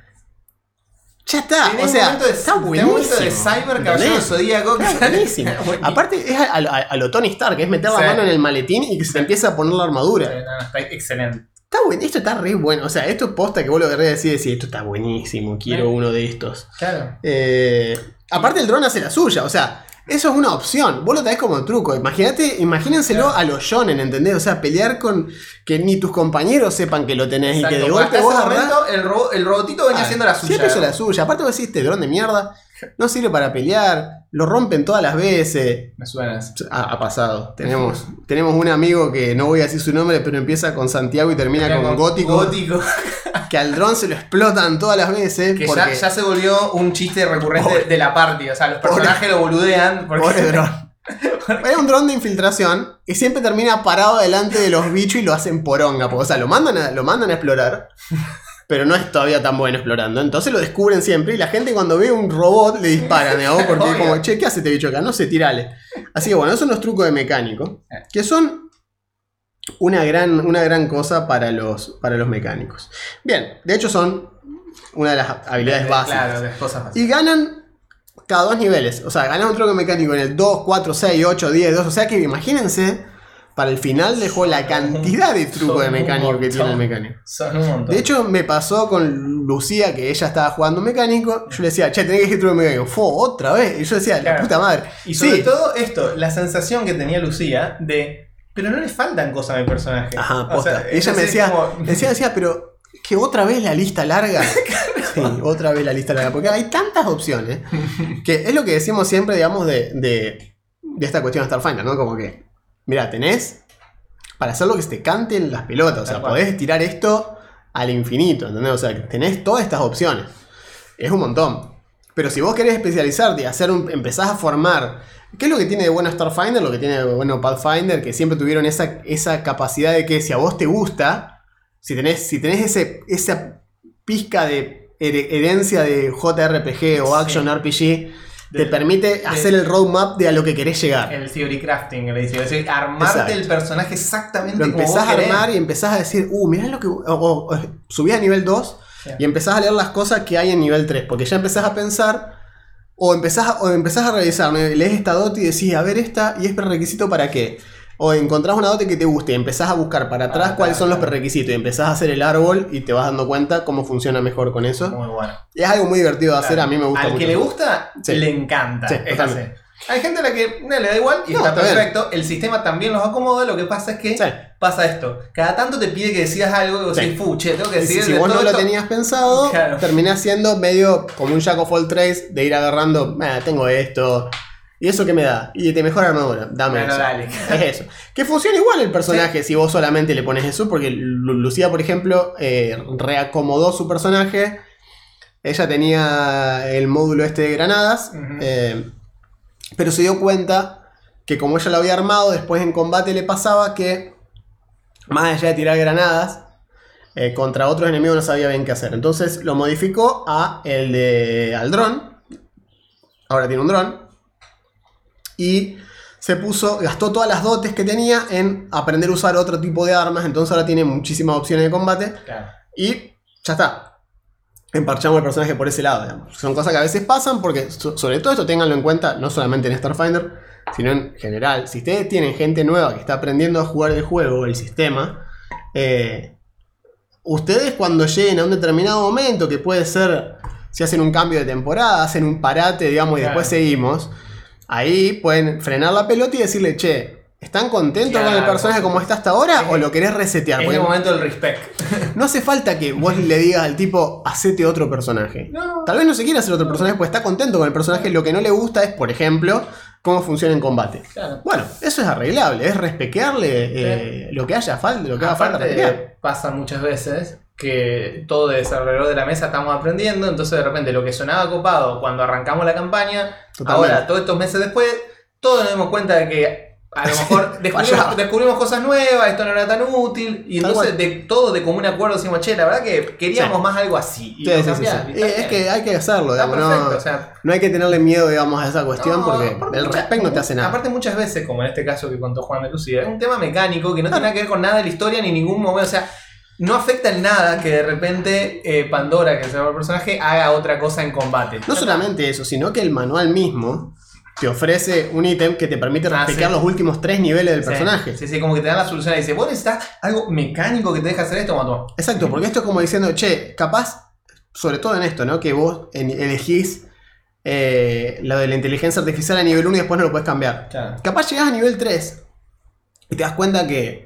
Ya está, o sea, momento de- está buenísimo. momento de Cyber Caballero. Zodíaco. Está buenísimo. Aparte es a, a- a lo Tony Stark, es meter la Sí. mano en el maletín y que se empieza a poner la armadura. No, está excelente. Está bueno, esto está re bueno. O sea, esto es posta que vos lo querés decir, decir, esto está buenísimo, quiero uno de estos. Claro. Eh, aparte el dron hace la suya, o sea, eso es una opción. Vos lo traes como truco. Imagínate, imagínenselo Claro. a los shonen, ¿entendés? O sea, pelear con que ni tus compañeros sepan que lo tenés y que de golpe vos momento el, ro- el robotito venía Ah, haciendo la suya. Siempre hizo la suya. Aparte vos decís, este dron de mierda no sirve para pelear, lo rompen todas las veces. Me suena. Ha, ha pasado. Tenemos, tenemos un amigo que no voy a decir su nombre, pero empieza con Santiago y termina con Gótico. Gótico. Que al dron se lo explotan todas las veces. Que porque, ya, ya se volvió un chiste recurrente Pobre. de la party. O sea, los personajes lo boludean. Porque... Pobre dron. Era un dron de infiltración y siempre termina parado delante de los bichos y lo hacen poronga. porque, O sea, lo mandan, a, lo mandan a explorar, pero no es todavía tan bueno explorando. Entonces lo descubren siempre y la gente cuando ve un robot le disparan, digamos, porque es como, che, ¿qué hace este bicho acá? No sé, tirale. Así que bueno, esos son los trucos de mecánico, que son una gran, una gran cosa para los, para los mecánicos. Bien, de hecho son una de las habilidades básicas. Claro, de cosas básicas. Y ganan cada dos niveles. O sea, ganan un truco mecánico en el 2, 4, 6, 8, 10, 2. O sea que imagínense, para el final dejó la cantidad de trucos de mecánico que tiene el mecánico. Son un montón. De hecho, me pasó con Lucía que ella estaba jugando mecánico. Yo le decía, che, tenés que elegir truco de mecánico. Fue otra vez. Y yo decía, la Claro. puta madre. y sobre sí. todo esto, la sensación que tenía Lucía de. Pero no le faltan cosas a mi personaje. Ajá, O posta. sea, Y ella me decía, como- decía, decía, pero que otra vez la lista larga. Sí, otra vez la lista larga. Porque hay tantas opciones. Que es lo que decimos siempre, digamos, de, de, de esta cuestión de Starfinder, ¿no? Como que, mira, tenés para hacer lo que se te cante en las pelotas. O sea, podés tirar esto al infinito, ¿entendés? O sea, tenés todas estas opciones. Es un montón. Pero si vos querés especializarte y hacer un, empezás a formar. ¿Qué es lo que tiene de bueno Starfinder? Lo que tiene de bueno Pathfinder, que siempre tuvieron esa, esa capacidad de que si a vos te gusta, si tenés, si tenés ese, esa pizca de her- herencia de JRPG o Sí. Action RPG, te De- permite hacer el roadmap de a lo que querés llegar. El theory crafting, le dice. Es decir, armarte Exacto. el personaje exactamente Lo como vos empezás a querés. armar y empezás a decir, uh, mirá lo que. O, o- o subís a nivel 2 Sí. y empezás a leer las cosas que hay en nivel 3. Porque ya empezás a pensar. O empezás a, o empezás a revisar. Lees esta dote y decís, a ver esta, y es prerequisito para qué. O encontrás una dote que te guste y empezás a buscar para atrás Ah, cuáles claro, son los prerequisitos. Y empezás a hacer el árbol y te vas dando cuenta cómo funciona mejor con eso. Muy bueno. Y es algo muy divertido de hacer, Claro. a mí me gusta Al mucho. que le gusta, Sí. le encanta. Sí. Hay gente a la que no, le da igual y No, está bien. perfecto. El sistema también los acomoda. Lo que pasa es que Sí. pasa esto. Cada tanto te pide que decidas algo y vos Sí. decís, fu, che, tengo que si, decidir si de vos no lo esto". tenías pensado, Claro. terminás siendo medio como un Jack of all trades de ir agarrando, "Ah, tengo esto, ¿y eso qué me da? Y te mejora armadura, dame Bueno, eso. dale. Es eso. Que funciona igual el personaje si vos solamente le pones eso, porque Lu- Lucía, por ejemplo, eh, reacomodó su personaje. Ella tenía el módulo este de granadas, eh, pero se dio cuenta que como ella lo había armado, después en combate le pasaba que, más allá de tirar granadas, eh, contra otros enemigos no sabía bien qué hacer. Entonces lo modificó a el de al dron. ahora tiene un dron. Y se puso, gastó todas las dotes que tenía en aprender a usar otro tipo de armas. Entonces ahora tiene muchísimas opciones de combate. Claro. Y ya está. Emparchamos el personaje por ese lado. digamos. Son cosas que a veces pasan porque, so- sobre todo esto, ténganlo en cuenta, no solamente en Starfinder, sino en general. Si ustedes tienen gente nueva que está aprendiendo a jugar el juego, el sistema, eh, ustedes cuando lleguen a un determinado momento, que puede ser si hacen un cambio de temporada, hacen un parate, digamos, y Claro. después seguimos, ahí pueden frenar la pelota y decirle, che. ¿Están contentos con el personaje como está hasta ahora Es o lo querés resetear? Es el momento del respect. no hace falta que vos le digas al tipo, hacete otro personaje. No. Tal vez no se quiera hacer otro personaje porque está contento con el personaje. Lo que no le gusta es, por ejemplo, cómo funciona en combate. Claro. Bueno, eso es arreglable, es respequearle eh, lo que haya falta, lo que haga falta. pasa muchas veces que todo de alrededor de la mesa estamos aprendiendo, entonces de repente lo que sonaba copado cuando arrancamos la campaña, Totalmente. ahora, todos estos meses después, todos nos dimos cuenta de que a lo mejor descubrimos, descubrimos cosas nuevas, esto no era tan útil, y Tal entonces de todo de común acuerdo decimos, che, la verdad que queríamos Sí. más algo así. Y Sí, sí, y Es que hay que hacerlo, digamos, perfecto, no, o sea, no hay que tenerle miedo, digamos, a esa cuestión No, porque aparte el mucha- respect no te hace nada. Aparte muchas veces, como en este caso que contó Juan de Lucía, es un tema mecánico que no tiene nada que ver con nada de la historia ni ningún momento. O sea, no afecta en nada que de repente eh, Pandora, que se llama el personaje, haga otra cosa en combate. No solamente eso, sino que el manual mismo te ofrece un ítem que te permite Ah, respetar sí. los últimos tres niveles del Sí, personaje. Sí, sí, como que te dan la solución y dice, vos necesitas algo mecánico que te deje hacer esto, mató. Exacto, porque esto es como diciendo, che, capaz, sobre todo en esto, ¿no? Que vos en- elegís eh, lo de la inteligencia artificial a nivel 1 y después no lo puedes cambiar. Claro. Capaz llegás a nivel 3 y te das cuenta que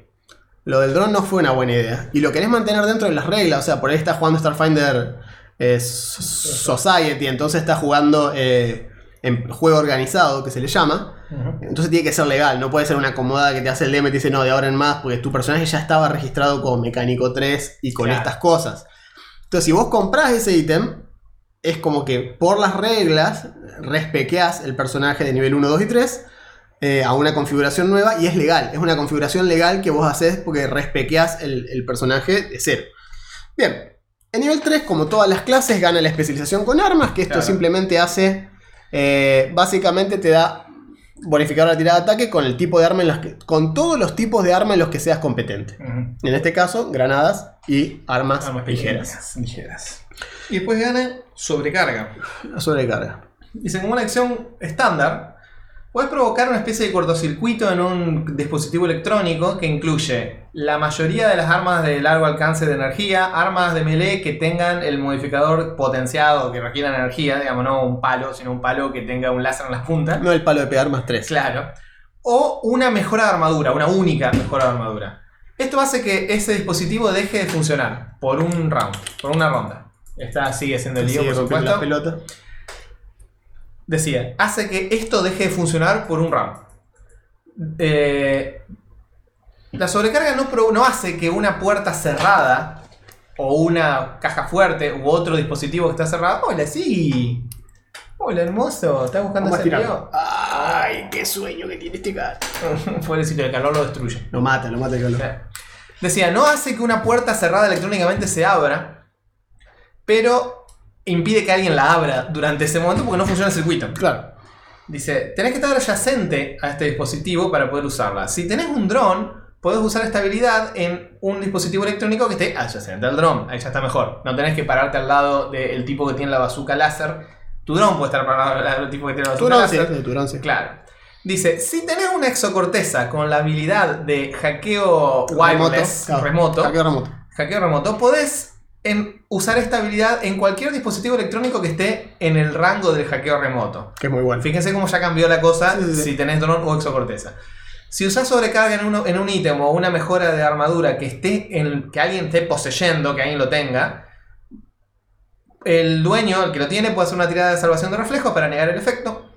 lo del dron no fue una buena idea. Y lo querés mantener dentro de las reglas. O sea, por ahí estás jugando Starfinder eh, Society, entonces estás jugando eh, en juego organizado, que se le llama. Entonces tiene que ser legal, no puede ser una acomodada que te hace el DM y te dice no, de ahora en más, porque tu personaje ya estaba registrado como mecánico 3 y con Claro. estas cosas. Entonces, si vos comprás ese ítem, es como que por las reglas respequeás el personaje de nivel 1, 2 y 3 eh, a una configuración nueva y es legal. Es una configuración legal que vos haces porque respequeás el, el personaje de cero. Bien, en nivel 3, como todas las clases, gana la especialización con armas, que esto Claro. simplemente hace. eh, básicamente te da bonificar la tirada de ataque con el tipo de arma en los que. con todos los tipos de arma en los que seas competente. En este caso, granadas y armas, Armas ligeras. ligeras. Y después gana sobrecarga. La sobrecarga. Dice, como una acción estándar, puedes provocar una especie de cortocircuito en un dispositivo electrónico que incluye la mayoría de las armas de largo alcance de energía, armas de melee que tengan el modificador potenciado que requieran energía, digamos, no un palo, sino un palo que tenga un láser en las puntas. No el palo de pegar más 3. Claro. O una mejora de armadura, una única mejora de armadura. Esto hace que ese dispositivo deje de funcionar por un round, por una ronda. Esta sigue siendo el lío, por supuesto. las pelotas. Decía, hace que esto deje de funcionar por un round. Eh, la sobrecarga no, no hace que una puerta cerrada o una caja fuerte u otro dispositivo que está cerrado. Hola, sí. Hola, hermoso. ¿Estás buscando ese lío? Ay, qué sueño que tiene este cara. Pobrecito, el calor lo destruye. Lo mata, lo mata el calor. Decía, no hace que una puerta cerrada electrónicamente se abra, pero impide que alguien la abra durante ese momento porque no funciona el circuito. Claro. Dice, tenés que estar adyacente a este dispositivo para poder usarla. Si tenés un dron, podés usar esta habilidad en un dispositivo electrónico que esté adyacente al dron. Ahí ya está mejor. No tenés que pararte al lado del tipo que tiene la bazooka láser. Tu dron puede estar parado al lado del tipo que tiene la bazooka láser. tu bronce. Claro. Dice, si tenés una exocorteza con la habilidad de hackeo wireless claro. remoto, Hackeo remoto. hackeo remoto, podés en- usar esta habilidad en cualquier dispositivo electrónico que esté en el rango del hackeo remoto. Que es muy bueno. Fíjense cómo ya cambió la cosa Sí, sí, sí. si tenés dron o exocorteza. Si usás sobrecarga en, uno- en un ítem o una mejora de armadura que esté en, que alguien esté poseyendo, que alguien lo tenga, el dueño, el que lo tiene, puede hacer una tirada de salvación de reflejos para negar el efecto.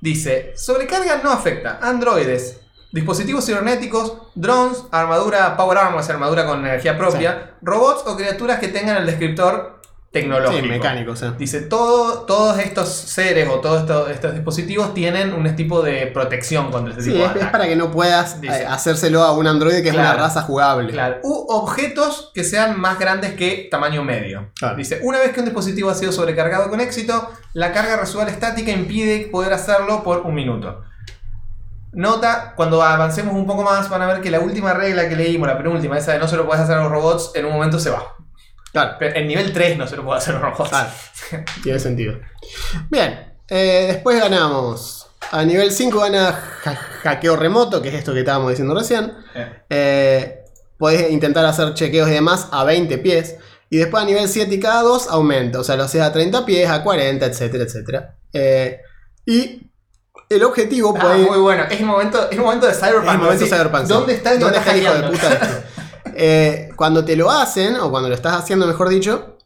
Dice, sobrecarga no afecta androides, dispositivos cibernéticos, drones, armadura, power armor, o sea, armadura con energía propia, robots o criaturas que tengan el descriptor tecnológico. Sí, mecánico, sea. Dice, todo, todos estos seres o todos estos, estos dispositivos tienen un tipo de protección contra este Sí, tipo de es, es para que no puedas Dice. eh, hacérselo a un androide que es una raza jugable. Claro. U objetos que sean más grandes que tamaño medio. Claro. Dice, una vez que un dispositivo ha sido sobrecargado con éxito, la carga residual estática impide poder hacerlo por un minuto. Nota, cuando avancemos un poco más van a ver que la última regla que leímos, la penúltima, esa de no se lo puedes hacer a los robots, en un momento se va. Claro. Pero en nivel 3 no se lo puede hacer a los robots. Claro. Tiene sentido. Bien, eh, después ganamos. A nivel 5 gana ja- hackeo remoto, que es esto que estábamos diciendo recién. Eh, Eh, podés intentar hacer chequeos y demás a 20 pies. Y después a nivel 7 y cada 2 aumenta. O sea, lo haces a 30 pies, a 40, etcétera, etcétera. Eh, y el objetivo ah, puede muy bueno. Es el momento, es el momento de Cyberpunk. Es el momento Sí. Cyberpunk. ¿Dónde está el ¿Dónde lo está el hijo de puta este? Eh, cuando te lo hacen, o cuando lo estás haciendo, mejor dicho,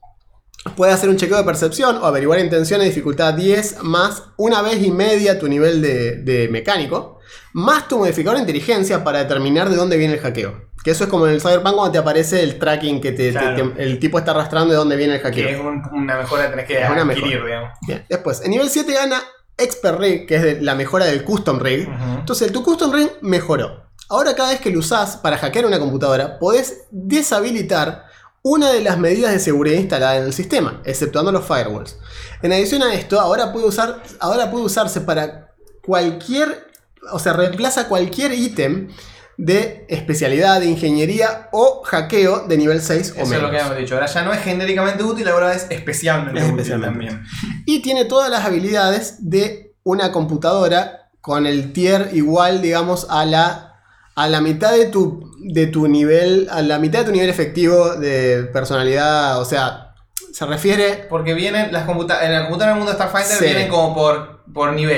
puedes hacer un chequeo de percepción o averiguar intenciones de dificultad 10 más una vez y media tu nivel de, de mecánico, más tu modificador de inteligencia para determinar de dónde viene el hackeo. Que eso es como en el Cyberpunk cuando te aparece el tracking que te, te- Claro. te- el tipo está arrastrando de dónde viene el hackeo. Que es un- una mejora que tenés que Es una adquirir, mejora. digamos. Bien. Después, en nivel 7 gana Expert Rig, que es de- la mejora del Custom Rig. Entonces, tu Custom Ring mejoró. Ahora, cada vez que lo usás para hackear una computadora, podés deshabilitar una de las medidas de seguridad instaladas en el sistema, exceptuando los firewalls. En adición a esto, ahora puede, usar, ahora puede usarse para cualquier. O sea, reemplaza cualquier ítem de especialidad, de ingeniería o hackeo de nivel 6 o Eso es menos. lo que habíamos dicho. Ahora ya no es genéricamente útil, ahora es especialmente Es útil especialmente también. Y tiene todas las habilidades de una computadora con el tier igual, digamos, a la, a la mitad de tu, de tu nivel, a la mitad de tu nivel efectivo de personalidad. O sea, se refiere. Porque vienen las computadoras. En la computadora del mundo Starfighter Sí. vienen como por.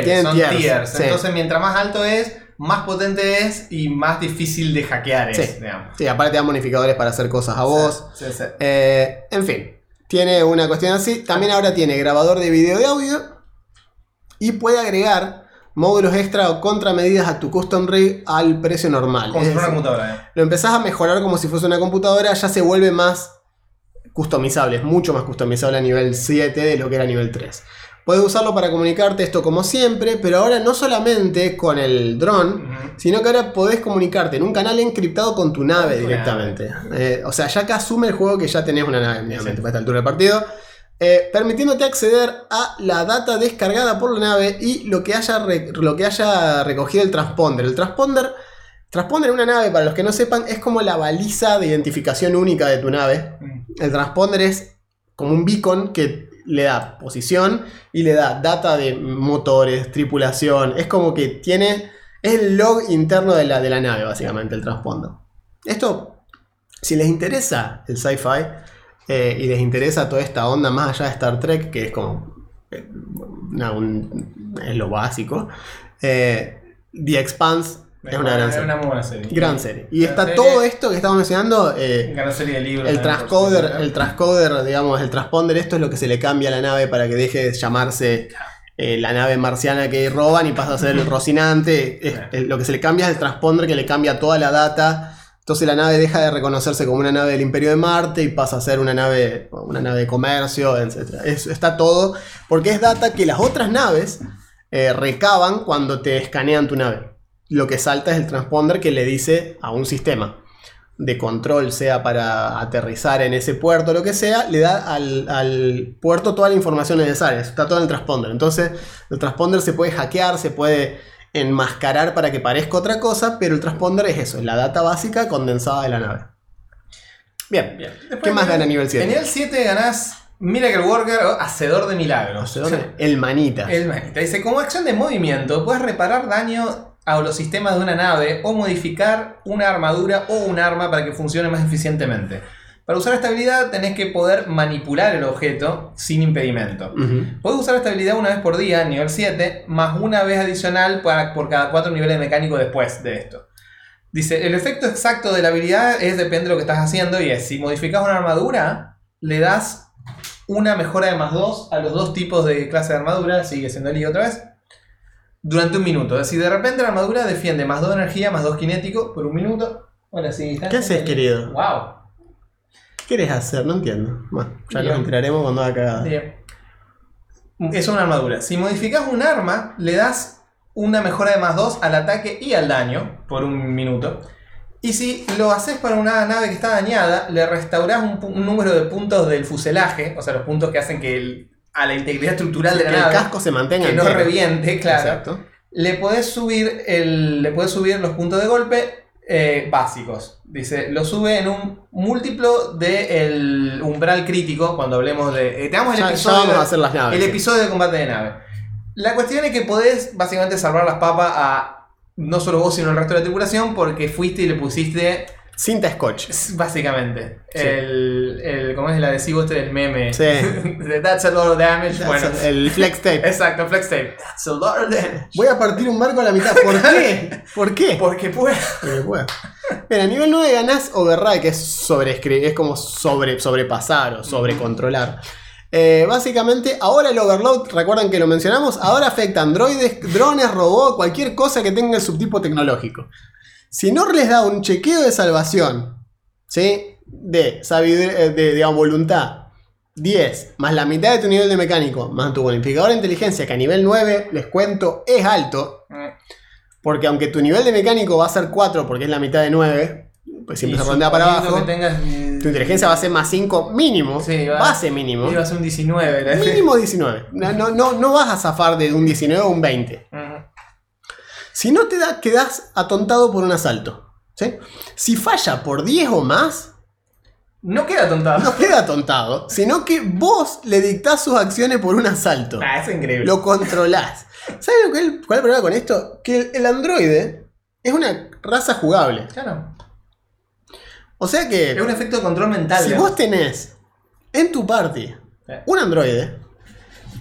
Tienen son tiers, tiers. sí. Entonces, mientras más alto es, más potente es y más difícil de hackear es, Sí. digamos. Sí, aparte te dan bonificadores para hacer cosas a vos. Sí, sí. Eh, en fin, tiene una cuestión así. También ahora tiene grabador de video y audio. Y puede agregar módulos extra o contramedidas a tu custom rig al precio normal. Como Es si fuera una computadora. ¿eh? lo empezás a mejorar como si fuese una computadora, ya se vuelve más customizable, es mucho más customizable a nivel 7 de lo que era a nivel 3. Puedes usarlo para comunicarte esto como siempre, pero ahora no solamente con el dron, sino que ahora podés comunicarte en un canal encriptado con tu nave directamente. Eh, o sea, ya acá asume el juego que ya tenés una nave, obviamente, para esta altura del partido. eh, permitiéndote acceder a la data descargada por la nave y lo que haya, lo que haya recogido el transponder. El transponder, transponder en una nave, para los que no sepan, es como la baliza de identificación única de tu nave. Mm. El transponder es como un beacon que le da posición y le da data de motores, tripulación. Es como que tiene. Es el log interno de la, de la nave, básicamente, el transponder. Esto, si les interesa el sci-fi eh, y les interesa toda esta onda más allá de Star Trek, que es como. eh, es lo básico. eh, The Expanse es una gran serie. una muy buena serie. Gran serie. Y Gran está serie, todo esto que estamos mencionando. eh, Gran serie de libros. el transcoder, el transcoder, digamos, el transponder, esto es lo que se le cambia a la nave para que deje de llamarse eh, la nave marciana que roban y pasa a ser el Rocinante. Es- Claro. es- lo que se le cambia es el transponder que le cambia toda la data. Entonces la nave deja de reconocerse como una nave del Imperio de Marte y pasa a ser una nave, una nave de comercio, etc. Es- está todo porque es data que las otras naves eh, recaban cuando te escanean tu nave. Lo que salta es el transponder que le dice a un sistema de control, sea para aterrizar en ese puerto o lo que sea, le da al, al puerto toda la información necesaria. Está todo en el transponder. Entonces, el transponder se puede hackear, se puede enmascarar para que parezca otra cosa, pero el transponder es eso, es la data básica condensada de la nave. Bien, Bien. Después, ¿Qué más gana a nivel 7? En nivel 7 ganás Miracle Worker o Hacedor de Milagros. El manita. El manita. Dice, como acción de movimiento, puedes reparar daño a los sistemas de una nave o modificar una armadura o un arma para que funcione más eficientemente. Para usar esta habilidad tenés que poder manipular el objeto sin impedimento. Ujú. Puedes usar esta habilidad una vez por día, nivel 7, más una vez adicional para, por cada 4 niveles de mecánico después de esto. Dice, el efecto exacto de la habilidad es depende de lo que estás haciendo y es, si modificas una armadura, le das una mejora de más 2 a los dos tipos de clase de armadura, sigue siendo el I otra vez, durante un minuto. Decir, de repente la armadura defiende más 2 energía, más 2 cinético por un minuto. Ahora sí, está. ¿Qué haces, querido? Wow. ¿Qué querés hacer? No entiendo. Bueno, ya Bien. nos enteraremos cuando haga cagada. Bien. Es una armadura. Si modificas un arma, le das una mejora de más 2 al ataque y al daño por un minuto. Y si lo haces para una nave que está dañada, le restaurás un, un número de puntos del fuselaje, o sea, los puntos que hacen que el- a la integridad estructural de la que el nave casco se mantenga que no entero. reviente, claro. Exacto. Le podés subir el, le podés subir los puntos de golpe eh, básicos. Dice, lo sube en un múltiplo del umbral crítico cuando hablemos de. eh, te damos el Ya, ya episodio. vamos a hacer las naves. el sí. episodio de combate de nave. La cuestión es que podés básicamente salvar las papas a no solo vos, sino el resto de la tripulación porque fuiste y le pusiste. Cinta scotch. Básicamente, Sí. el, el. ¿Cómo es el adhesivo este del meme? Sí. That's a lot of damage. bueno, El flex tape. exacto, flex tape. That's a lot of damage. Voy a partir un barco a la mitad. ¿Por qué? ¿Por qué? Porque puedo. Porque puedo. Bien, a nivel 9 ganás Override, que es sobreescribir, es como sobre, sobrepasar o sobrecontrolar. Eh, básicamente, ahora el overload, recuerdan que lo mencionamos, ahora afecta a androides, drones, robots, cualquier cosa que tenga el subtipo tecnológico. Si no les da un chequeo de salvación, ¿sí? De, eh, de, digamos, voluntad, 10, más la mitad de tu nivel de mecánico, más tu bonificador de inteligencia, que a nivel 9, les cuento, es alto, porque aunque tu nivel de mecánico va a ser 4 porque es la mitad de 9, pues siempre Y se rondea para abajo, tengas, eh, tu inteligencia va a ser más 5 mínimo, Sí, va- base mínimo, Iba a ser un 19. ¿verdad? mínimo 19. No, no, no, no vas a zafar de un 19 a un 20. Ujú. Si no te da, quedás atontado por un asalto. ¿sí? Si falla por 10 o más, No queda tontado. no queda atontado, sino que vos le dictás sus acciones por un asalto. Ah, eso es increíble. Lo controlás. ¿Sabes cuál, cuál es el problema con esto? Que el, el androide es una raza jugable. Claro. O sea que... Es un efecto de control mental. Si vos tenés en tu party un androide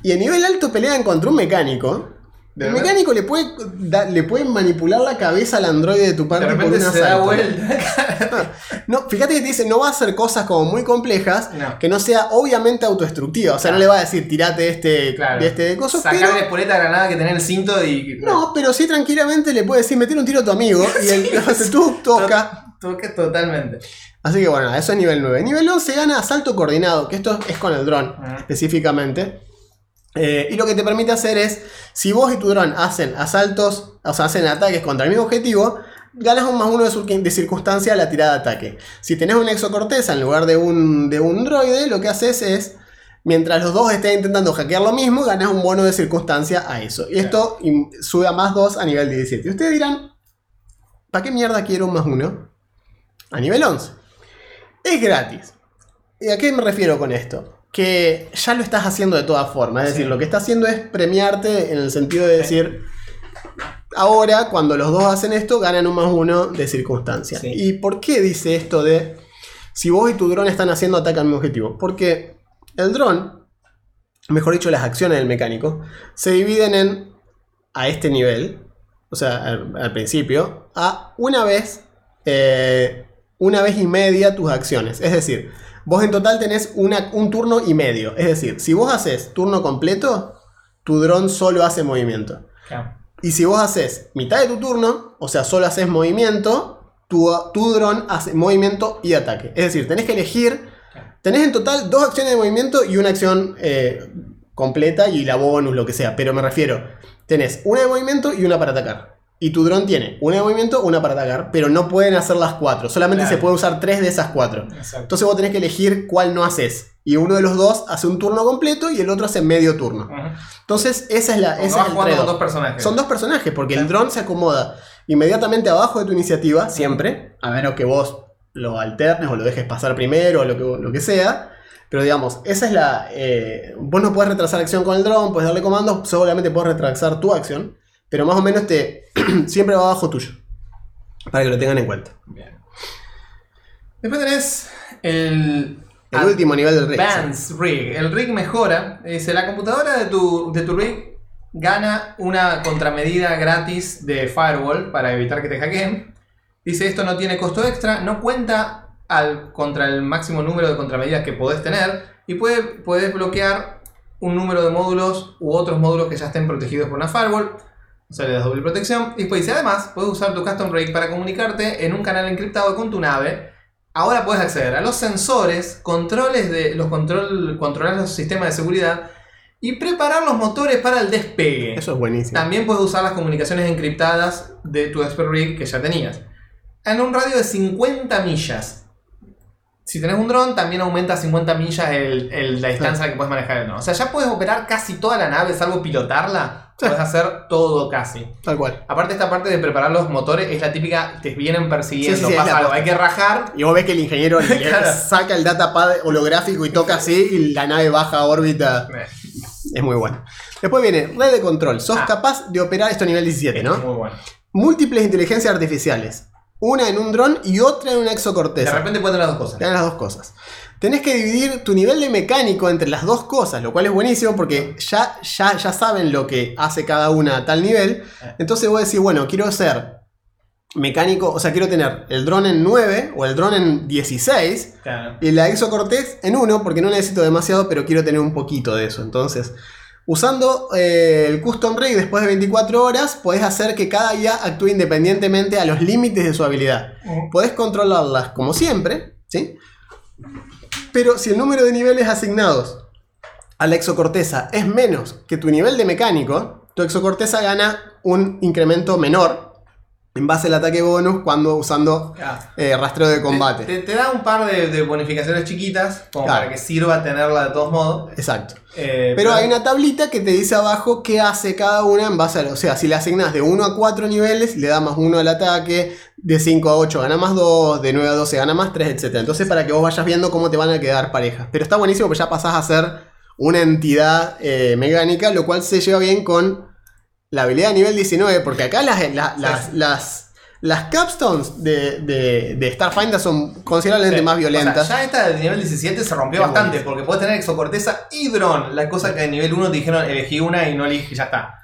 y a nivel alto pelean contra un mecánico, De el repente- mecánico le puede, da- le puede manipular la cabeza al androide de tu De party por repente un se da vuelta. No, fíjate que te dice, no va a hacer cosas como muy complejas, No. que no sea obviamente autodestructiva. O sea, no le va a decir, tirate de este, Claro. de este de cosas, Sacar pero... espoleta de granada que tenés en el cinto y. No, pero sí tranquilamente le puede decir, meter un tiro a tu amigo y él hace tú, toca. Toque totalmente. Así que bueno, eso es nivel 9. Nivel 11 gana asalto coordinado, que esto es con el dron Ajá. específicamente. Eh, y lo que te permite hacer es, si vos y tu dron hacen asaltos, o sea, hacen ataques contra el mismo objetivo, ganas un más uno de, cir- de circunstancia a la tirada de ataque. Si tenés un exocorteza en lugar de un, de un droide, lo que haces es, mientras los dos estén intentando hackear lo mismo, ganas un bono de circunstancia a eso. Y esto sube a más 2 a nivel 17. Y ustedes dirán, ¿para qué mierda quiero un más uno? A nivel 11. Es gratis. ¿Y a qué me refiero con esto? Que ya lo estás haciendo de todas formas. Es Sí. decir, lo que está haciendo es premiarte en el sentido de decir, ahora cuando los dos hacen esto, ganan un más uno de circunstancia. Sí. ¿Y por qué dice esto de si vos y tu dron están haciendo ataque al mismo objetivo? Porque el dron, mejor dicho, las acciones del mecánico, se dividen en a este nivel, o sea, al, al principio, a una vez, eh, una vez y media tus acciones. Es decir, vos en total tenés una- un turno y medio. Es decir, si vos haces turno completo, tu dron solo hace movimiento. Claro. Y si vos haces mitad de tu turno, o sea, solo haces movimiento, tu, tu dron hace movimiento y ataque. Es decir, tenés que elegir, tenés en total dos acciones de movimiento y una acción eh, completa y la bonus, lo que sea. Pero me refiero, tenés una de movimiento y una para atacar. Y tu dron tiene una de movimiento, una para atacar, pero no pueden hacer las cuatro. Solamente Claro. se puede usar tres de esas cuatro. Exacto. Entonces vos tenés que elegir cuál no haces. Y uno de los dos hace un turno completo y el otro hace medio turno. Entonces, esa es la. Vas es el jugando con trade-off. dos personajes. Son dos personajes, porque el dron se acomoda inmediatamente abajo de tu iniciativa, siempre, a menos que vos lo alternes o lo dejes pasar primero o lo que, lo que sea. Pero digamos, esa es la. eh, vos no puedes retrasar acción con el dron, puedes darle comandos, solamente puedes retrasar tu acción, pero más o menos te siempre va abajo tuyo. Para que lo tengan en cuenta. Bien. Después tenés el. El último nivel del rig. Advanced Rig. El rig mejora. Dice, la computadora de tu, de tu rig gana una contramedida gratis de firewall para evitar que te hackeen. Dice, esto no tiene costo extra, no cuenta al, contra el máximo número de contramedidas que podés tener y puede, puedes bloquear un número de módulos u otros módulos que ya estén protegidos por una firewall. O sea, le das doble protección. Y después dice, además, puedes usar tu custom rig para comunicarte en un canal encriptado con tu nave ahora puedes acceder a los sensores, controles de los control, controlar los sistemas de seguridad y preparar los motores para el despegue. Eso es buenísimo. También puedes usar las comunicaciones encriptadas de tu Expert Rig que ya tenías. En un radio de 50 millas. Si tenés un dron, también aumenta 50 millas el- el- la distancia a la que puedes manejar el dron. O sea, ya puedes operar casi toda la nave, salvo pilotarla. Puedes hacer todo casi. Tal cual. Aparte, esta parte de preparar los motores es la típica, te vienen persiguiendo, Sí, sí, pasa algo, hay que rajar. Y vos ves que el ingeniero Claro. saca el datapad holográfico y toca así y la nave baja a órbita. Eh, Es muy bueno. Después viene red de control. Sos Ah. capaz de operar esto a nivel 17, es ¿no? Muy bueno. Múltiples inteligencias artificiales. Una en un dron y otra en una De exocorteza. repente pueden tener las dos cosas. Te dan las dos cosas. Tenés que dividir tu nivel de mecánico entre las dos cosas, lo cual es buenísimo porque ya, ya, ya saben lo que hace cada una a tal nivel. Entonces vos decís, bueno, quiero ser mecánico, o sea, quiero tener el dron en 9 o el dron en 16 Claro. y la exocortez en 1 porque no necesito demasiado, pero quiero tener un poquito de eso. Entonces, usando eh, el custom rig después de 24 horas, podés hacer que cada IA actúe independientemente a los límites de su habilidad. Podés controlarlas como siempre, ¿sí? Pero si el número de niveles asignados a la exocorteza es menos que tu nivel de mecánico, tu exocorteza gana un incremento menor en base al ataque bonus cuando usando Claro. eh, rastreo de combate. Te, te- te da un par de, de bonificaciones chiquitas, como Claro. para que sirva tenerla de todos modos. Exacto. Eh, Pero hay una tablita que te dice abajo qué hace cada una en base a... O sea, si le asignas de 1 a 4 niveles, le da más 1 al ataque, de 5 a 8 gana más 2, de 9 a 12 gana más 3, etc. Entonces para que vos vayas viendo cómo te van a quedar parejas. Pero está buenísimo porque ya pasás a ser una entidad eh, mecánica, lo cual se lleva bien con la habilidad de nivel 19, porque acá las, la- las, las, las capstones de, de, de Starfinder son considerablemente Sí. más violentas. O sea, ya esta de nivel 17 se rompió Qué bastante, bueno. porque puedes tener exocorteza y dron. La cosa que en nivel 1 te dijeron elegí una y no elegí, ya está.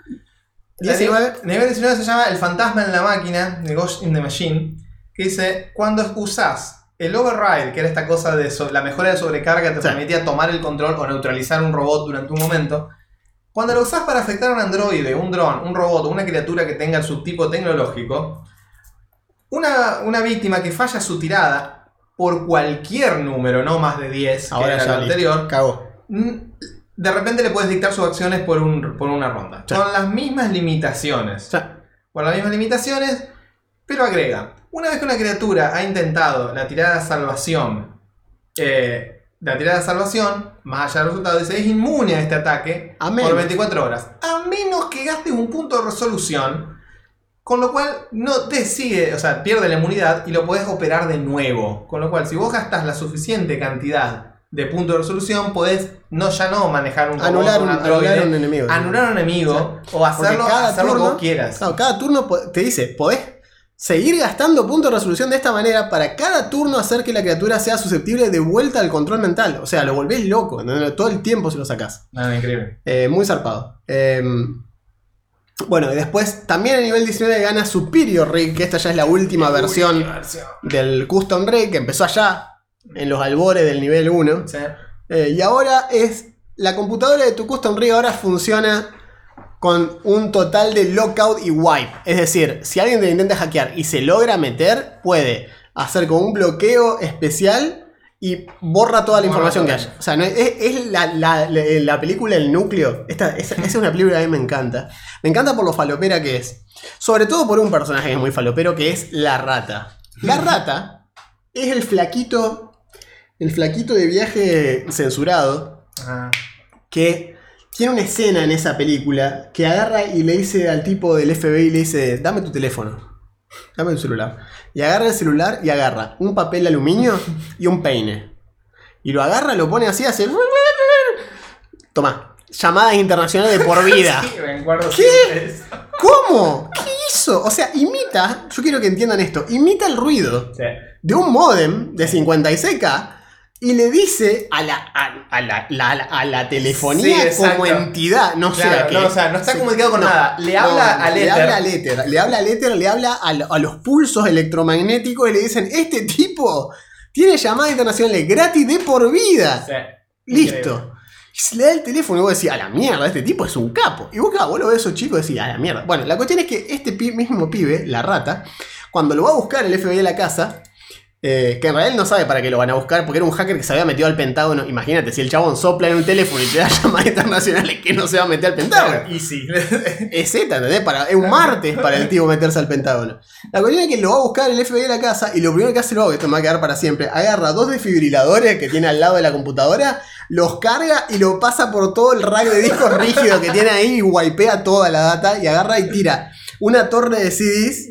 La 19. ni- Nivel 19 se llama El fantasma en la máquina, The Ghost in the Machine, que dice, cuando usás el override, que era esta cosa de so- la mejora de sobrecarga, te Sí. permitía tomar el control o neutralizar un robot durante un momento. Cuando lo usás para afectar a un androide, un dron, un robot o una criatura que tenga el subtipo tecnológico, una, una víctima que falla su tirada por cualquier número, no más de 10, que Ahora era ya lo listo. anterior, Cagó. De repente le puedes dictar sus acciones por, un, por una ronda. Sí. Con las mismas limitaciones. Con las mismas limitaciones, pero agrega. Una vez que una criatura ha intentado la tirada de salvación, eh, la tirada de salvación, más allá del resultado, dice es inmune a este ataque A por menos. 24 horas. A menos que gastes un punto de resolución. Con lo cual no te sigue, o sea, pierde la inmunidad y lo puedes operar de nuevo. Con lo cual, si vos gastas la suficiente cantidad de puntos de resolución, podés no, ya no manejar un robot, anular anular un enemigo. anular un enemigo o hacerlo, hacer lo que vos quieras. Claro, cada turno te dice, podés seguir gastando puntos de resolución de esta manera para cada turno hacer que la criatura sea susceptible de vuelta al control mental. O sea, lo volvés loco, ¿entendés? todo el tiempo se lo sacás. Nada, increíble. Eh, muy zarpado. Eh, bueno, y después también a nivel 19 gana Superior Rig, que esta ya es la última versión del Custom Rig, que empezó allá, en los albores del nivel 1. Sí. Eh, y ahora es. La computadora de tu Custom Rig ahora funciona con un total de lockout y wipe. Es decir, si alguien te intenta hackear y se logra meter, puede hacer como un bloqueo especial y borra toda la Borra información que haya. O sea, no es, es la, la- la- la película El Núcleo. Esta, esa, esa es una película que a mí me encanta. Me encanta por lo falopera que es. Sobre todo por un personaje que es muy falopero, que es la rata. La rata es el flaquito. El flaquito de viaje censurado Ah, que tiene una escena en esa película que agarra y le dice al tipo del FBI, le dice, dame tu teléfono, dame tu celular. Y agarra el celular y agarra un papel de aluminio y un peine. Y lo agarra, lo pone así, hace... Toma, llamadas internacionales de por vida. sí, me acuerdo ¿Qué? ¿Cómo? ¿Qué hizo? O sea, imita, yo quiero que entiendan esto, imita el ruido Sí. de un modem de 56K y le dice a la, a, a la, la- a la telefonía Sí, como entidad, no sé Claro, a qué. no, o sea, no está comunicado con No, nada. Le habla no, al Le habla al éter, le habla al éter, le habla a, lo- a los pulsos electromagnéticos y le dicen, este tipo tiene llamadas internacionales gratis de por vida. Sí. Listo. Y se le da el teléfono y vos decís, a la mierda, este tipo es un capo. Y vos, claro, vos lo ves a esos chicos y decís, a la mierda. Bueno, la cuestión es que este pi- mismo pibe, la rata, cuando lo va a buscar el FBI a la casa, Eh, que en realidad no sabe para qué lo van a buscar, porque era un hacker que se había metido al Pentágono. Imagínate, si el chabón sopla en un teléfono y te da llamadas internacionales, que no se va a meter al Pentágono. Y sí. Es Z, ¿entendés? Para, es un martes para el tipo meterse al Pentágono. La cuestión es que lo va a buscar el FBI de la casa y lo primero que hace luego, esto me va a quedar para siempre, agarra dos desfibriladores que tiene al lado de la computadora, los carga y lo pasa por todo el rack de discos rígidos que tiene ahí y wipea toda la data y agarra y tira una torre de CDs,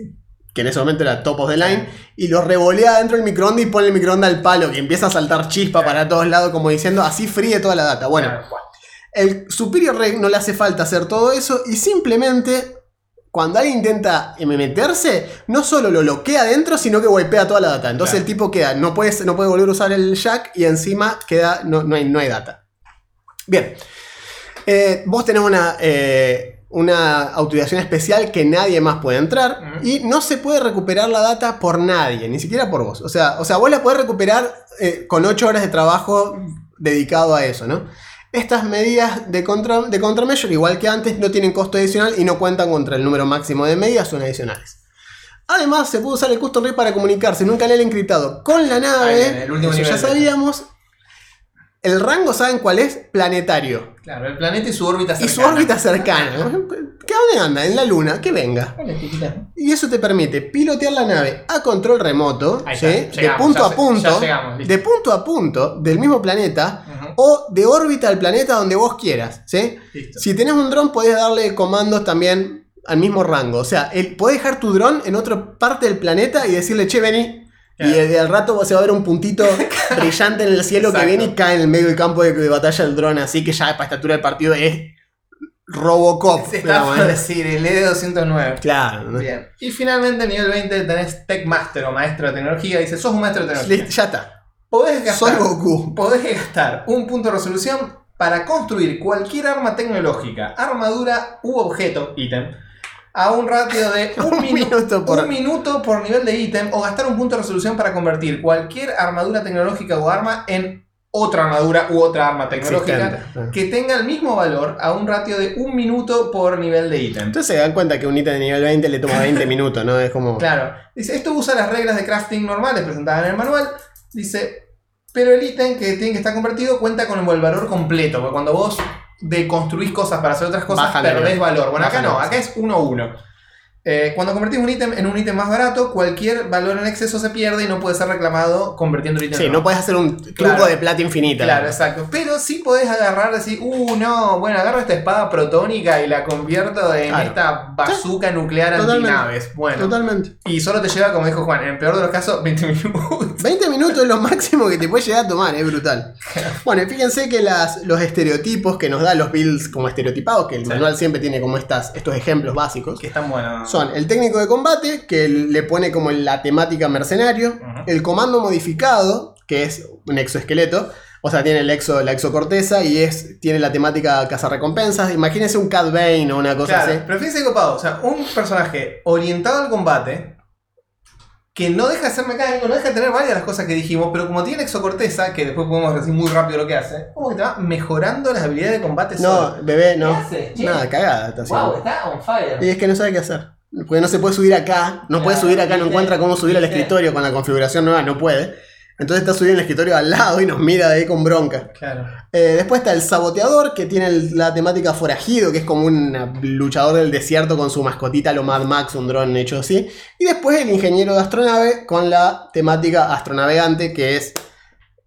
que en ese momento era top of the line, y lo revolea dentro del microondas y pone el microondas al palo, que empieza a saltar chispa para todos lados, como diciendo, así fríe toda la data. Bueno. El Superior Reg no le hace falta hacer todo eso y simplemente cuando alguien intenta meterse, no solo lo bloquea adentro, sino que wipea toda la data. Entonces Claro. el tipo queda, no puede, no puede volver a usar el jack y encima queda, no, no hay, no hay data. Bien. Eh, vos tenés una, eh, una autorización especial que nadie más puede entrar y no se puede recuperar la data por nadie, ni siquiera por vos. O sea, o sea vos la podés recuperar eh, con 8 horas de trabajo dedicado a eso, ¿no? Estas medidas de, contra, de contrameasure, igual que antes, no tienen costo adicional y no cuentan contra el número máximo de medidas, son adicionales. Además, se puede usar el custom ray para comunicarse en un canal encriptado con la nave. viene, el último eso ya nivel sabíamos. El rango, ¿saben cuál es? Planetario. Claro, el planeta y su órbita Y su cercana. órbita cercana. ¿Qué dónde anda? En la luna, que venga. Vale. Y eso te permite pilotear la nave a control remoto, ¿sí? de punto a punto, llegamos, de punto a punto del mismo planeta o de órbita al planeta donde vos quieras, ¿sí? Listo. Si tenés un dron podés darle comandos también al mismo rango, o sea, el, podés dejar tu dron en otra parte del planeta y decirle, che, vení. Claro. Y de- al rato se va a ver un puntito brillante en el cielo que viene y cae en el medio del campo de, de batalla el dron, así que ya para esta altura del partido es Robocop. Se está ¿eh? decir, el E ED209. Claro, ¿no? Bien. Y finalmente, nivel 20, tenés Tech Master o maestro de tecnología. Dice, sos un maestro de tecnología. Ya está. Podés Soy gastar, Goku. podés gastar un punto de resolución para construir cualquier arma tecnológica, armadura u objeto, ítem, a un ratio de un, Un minu- minuto por- un minuto por nivel de ítem o gastar un punto de resolución para convertir cualquier armadura tecnológica o arma en otra armadura u otra arma tecnológica Existente. que tenga el mismo valor a un ratio de un minuto por nivel de ítem. Entonces se dan cuenta que un ítem de nivel 20 le toma 20 minutos, ¿no? Es como. Claro. Dice, esto usa las reglas de crafting normales presentadas en el manual. Dice, pero el ítem que tiene que estar convertido cuenta con el valor completo. Porque cuando vos deconstruís cosas para hacer otras cosas, Baja el perdés valor. Bueno, acá no, acá es 1-1. Eh, cuando convertís un ítem en un ítem más barato, cualquier valor en exceso se pierde y no puede ser reclamado convirtiendo el ítem Sí, en no puedes hacer un truco Claro. de plata infinita. Claro, exacto. Pero sí podés agarrar decir, uh, no, bueno, agarro esta espada protónica y la convierto en Claro. esta bazooka nuclear Totalmente. antinaves. Bueno. Totalmente. Y solo te lleva, como dijo Juan, en el peor de los casos, 20 minutos. 20 minutos es lo máximo que te puede llegar a tomar, es brutal. Bueno, y fíjense que las, los estereotipos que nos da los builds como estereotipados, que el Sí. manual siempre tiene como estas, estos ejemplos básicos, Que están buenos. Son el técnico de combate, que le pone como la temática mercenario, el comando modificado, que es un exoesqueleto, o sea, tiene el exo, la exocorteza y es, tiene la temática cazarrecompensas. Imagínense un Cat Bane o una cosa Claro, así. pero fíjense copado, o sea, un personaje orientado al combate que no deja de ser mecánico, no deja de tener varias de las cosas que dijimos, pero como tiene exocorteza, que después podemos decir muy rápido lo que hace, como que te va mejorando las habilidades de combate No, solo. bebé, no. ¿Qué hace? Nada, cagada está haciendo. está on fire. Y es que no sabe qué hacer. Porque no se puede subir acá, no puede subir acá, no encuentra cómo subir al escritorio con la configuración nueva, no puede. Entonces está subiendo el escritorio al lado y nos mira de ahí con bronca. Claro. Eh, después está el saboteador, que tiene el- la temática forajido, que es como un luchador del desierto con su mascotita, lo Mad Max, un dron hecho así. Y después el ingeniero de astronave con la temática astronavegante, que es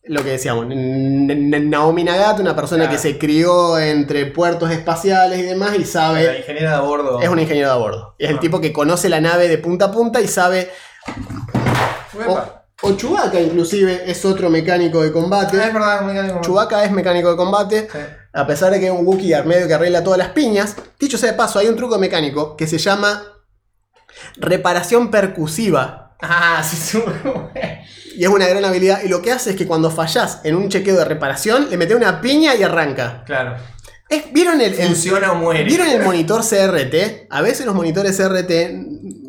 lo que decíamos, Naomi Nagata, una persona Claro. que se crió entre puertos espaciales y demás y sabe... La ingeniera de a bordo. Es un ingeniero de a bordo. Es el Ah. tipo que conoce la nave de punta a punta y sabe. Uepa. O, o Chewbacca, inclusive, es otro mecánico de Ah, es combate. verdad, es mecánico. Chewbacca es mecánico de combate. Sí. A pesar de que es un Wookiee medio que arregla todas las piñas. Dicho sea de paso, hay un truco mecánico que se llama reparación percusiva. Ah, sí, seguro. Y es una gran habilidad. Y lo que hace es que cuando fallás en un chequeo de reparación, le metes una piña y arranca. Claro. Es- ¿Vieron el, el- Funciona o muere. ¿Vieron el monitor CRT? A veces los monitores CRT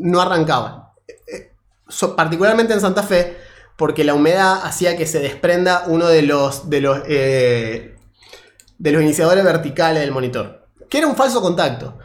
no arrancaban. Eh, so- particularmente en Santa Fe, porque la humedad hacía que se desprenda uno de los, de los, eh, de los iniciadores verticales del monitor. Que era un falso contacto.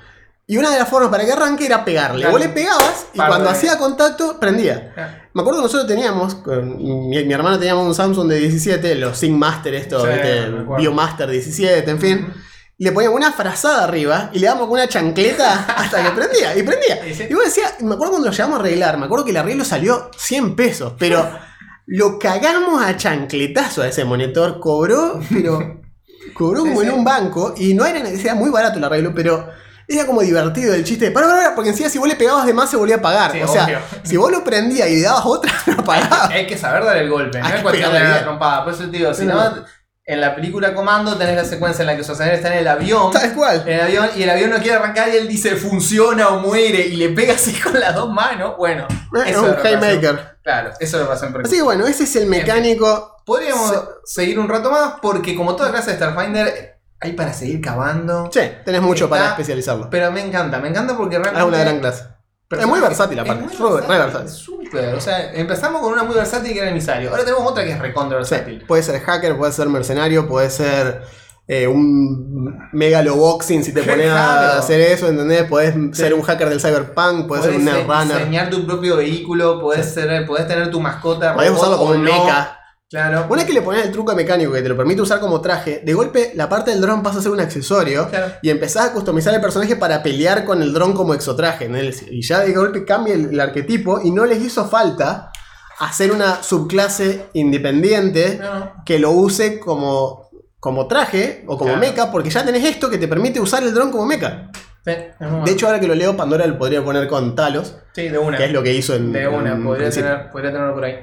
Y una de las formas para que arranque era pegarle. Claro. Vos le pegabas y cuando hacía contacto, prendía. Ah, Me acuerdo que nosotros teníamos, con mi, mi hermano teníamos un Samsung de 17, los Sync Master, esto, Sí, acuerdo. Biomaster 17, en fin. Le poníamos una frazada arriba y le dábamos con una chancleta hasta que prendía. Y prendía. Y vos decías, me acuerdo cuando lo llevamos a arreglar, me acuerdo que el arreglo salió 100 pesos, pero lo cagamos a chancletazo a ese monitor, cobró, pero cobró como en un banco y no era, era muy barato el arreglo, pero era como divertido el chiste para, para, para", porque encima si vos le pegabas de más se volvía a pagar. Sí, o sea, obvio. si vos lo prendías y le dabas otra, no pagaba. Hay que saber dar el golpe, no Hay es que cuestión de la trompada. Por eso te digo, si No, no, en la película Comando tenés la secuencia en la que Schwarzenegger está en el avión. Tal cual. En el avión y el avión no quiere arrancar y él dice funciona o muere y le pega así con las dos manos. Bueno, Es eso un haymaker. Claro, eso lo pasó en Así que bueno, ese es el mecánico. Podríamos Se- seguir un rato más porque como toda clase de Starfinder hay para seguir cavando. Sí, tenés mucho Está- para especializarlo. Pero me encanta, me encanta porque realmente... Es una gran clase. Es muy versátil aparte. Es muy re versátil, versátil. Súper, o sea, empezamos con una muy versátil que era emisario. Ahora tenemos otra que es recontra Sí, versátil. puede ser hacker, puede ser mercenario, puede ser eh, un megaloboxing si te pones a hacer eso, ¿entendés? Podés ser un hacker del cyberpunk, puedes ser un Podés netrunner, diseñar tu propio vehículo, podés, ser, podés tener tu mascota. podés robot usarlo como un no. Claro. Una vez que le pones el truco mecánico que te lo permite usar como traje, de golpe la parte del dron pasa a ser un accesorio Claro. y empezás a customizar el personaje para pelear con el dron como exotraje. ¿no? Y ya de golpe cambia el, el arquetipo y no les hizo falta hacer una subclase independiente No, que lo use como, como traje o como Claro. mecha, porque ya tenés esto que te permite usar el dron como mecha. Sí, es De hecho, ahora que lo leo, Pandora lo podría poner con Talos, sí, de una. que es lo que hizo en. de una, en podría, tener, podría tenerlo por ahí.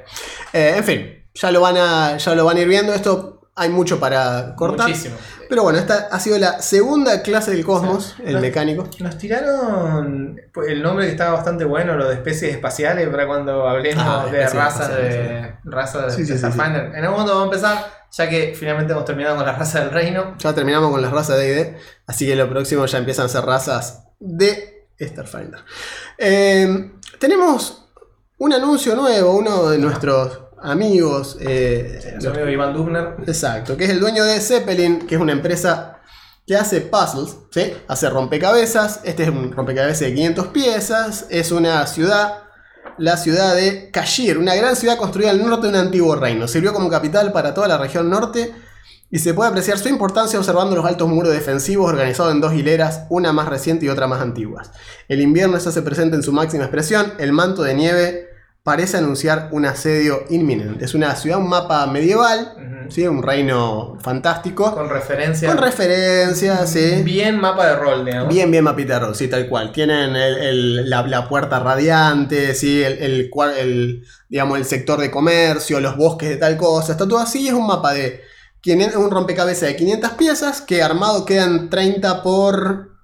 Eh, en fin, ya lo, van a, ya lo van a ir viendo. Esto hay mucho para cortar. Muchísimo. Pero bueno, esta ha sido la segunda clase del cosmos, el mecánico. Nos tiraron pues, el nombre que estaba bastante bueno, lo de especies espaciales, para cuando hablemos Ah, de razas de, razas de Sí. En algún momento vamos a empezar, ya que finalmente hemos terminado con la raza del reino. Ya terminamos con las razas de ID, así que lo próximo ya empiezan a ser razas de Starfinder. Eh, tenemos un anuncio nuevo, uno de nuestros amigos. eh, amigo Iván Dubner. Exacto, que es el dueño de Zeppelin, que es una empresa que hace puzzles, ¿sí? Hace rompecabezas. Este es un rompecabezas de 500 piezas. Es una ciudad, la ciudad de Kashir, una gran ciudad construida al norte de un antiguo reino. Sirvió como capital para toda la región norte y se puede apreciar su importancia observando los altos muros defensivos organizados en dos hileras, una más reciente y otra más antiguas. El invierno se hace presente en su máxima expresión, el manto de nieve parece anunciar un asedio inminente. Es una ciudad, un mapa medieval. ¿sí? un reino fantástico, Con referencia. con referencias, ¿sí? Bien mapa de rol, digamos. Bien, bien mapita de rol, sí, tal cual. Tienen el- el- la, la puerta radiante, ¿sí? el, el digamos, el sector de comercio, los bosques de tal cosa. Está todo así. Es un mapa de un rompecabezas de 500 piezas que armado quedan 30 por...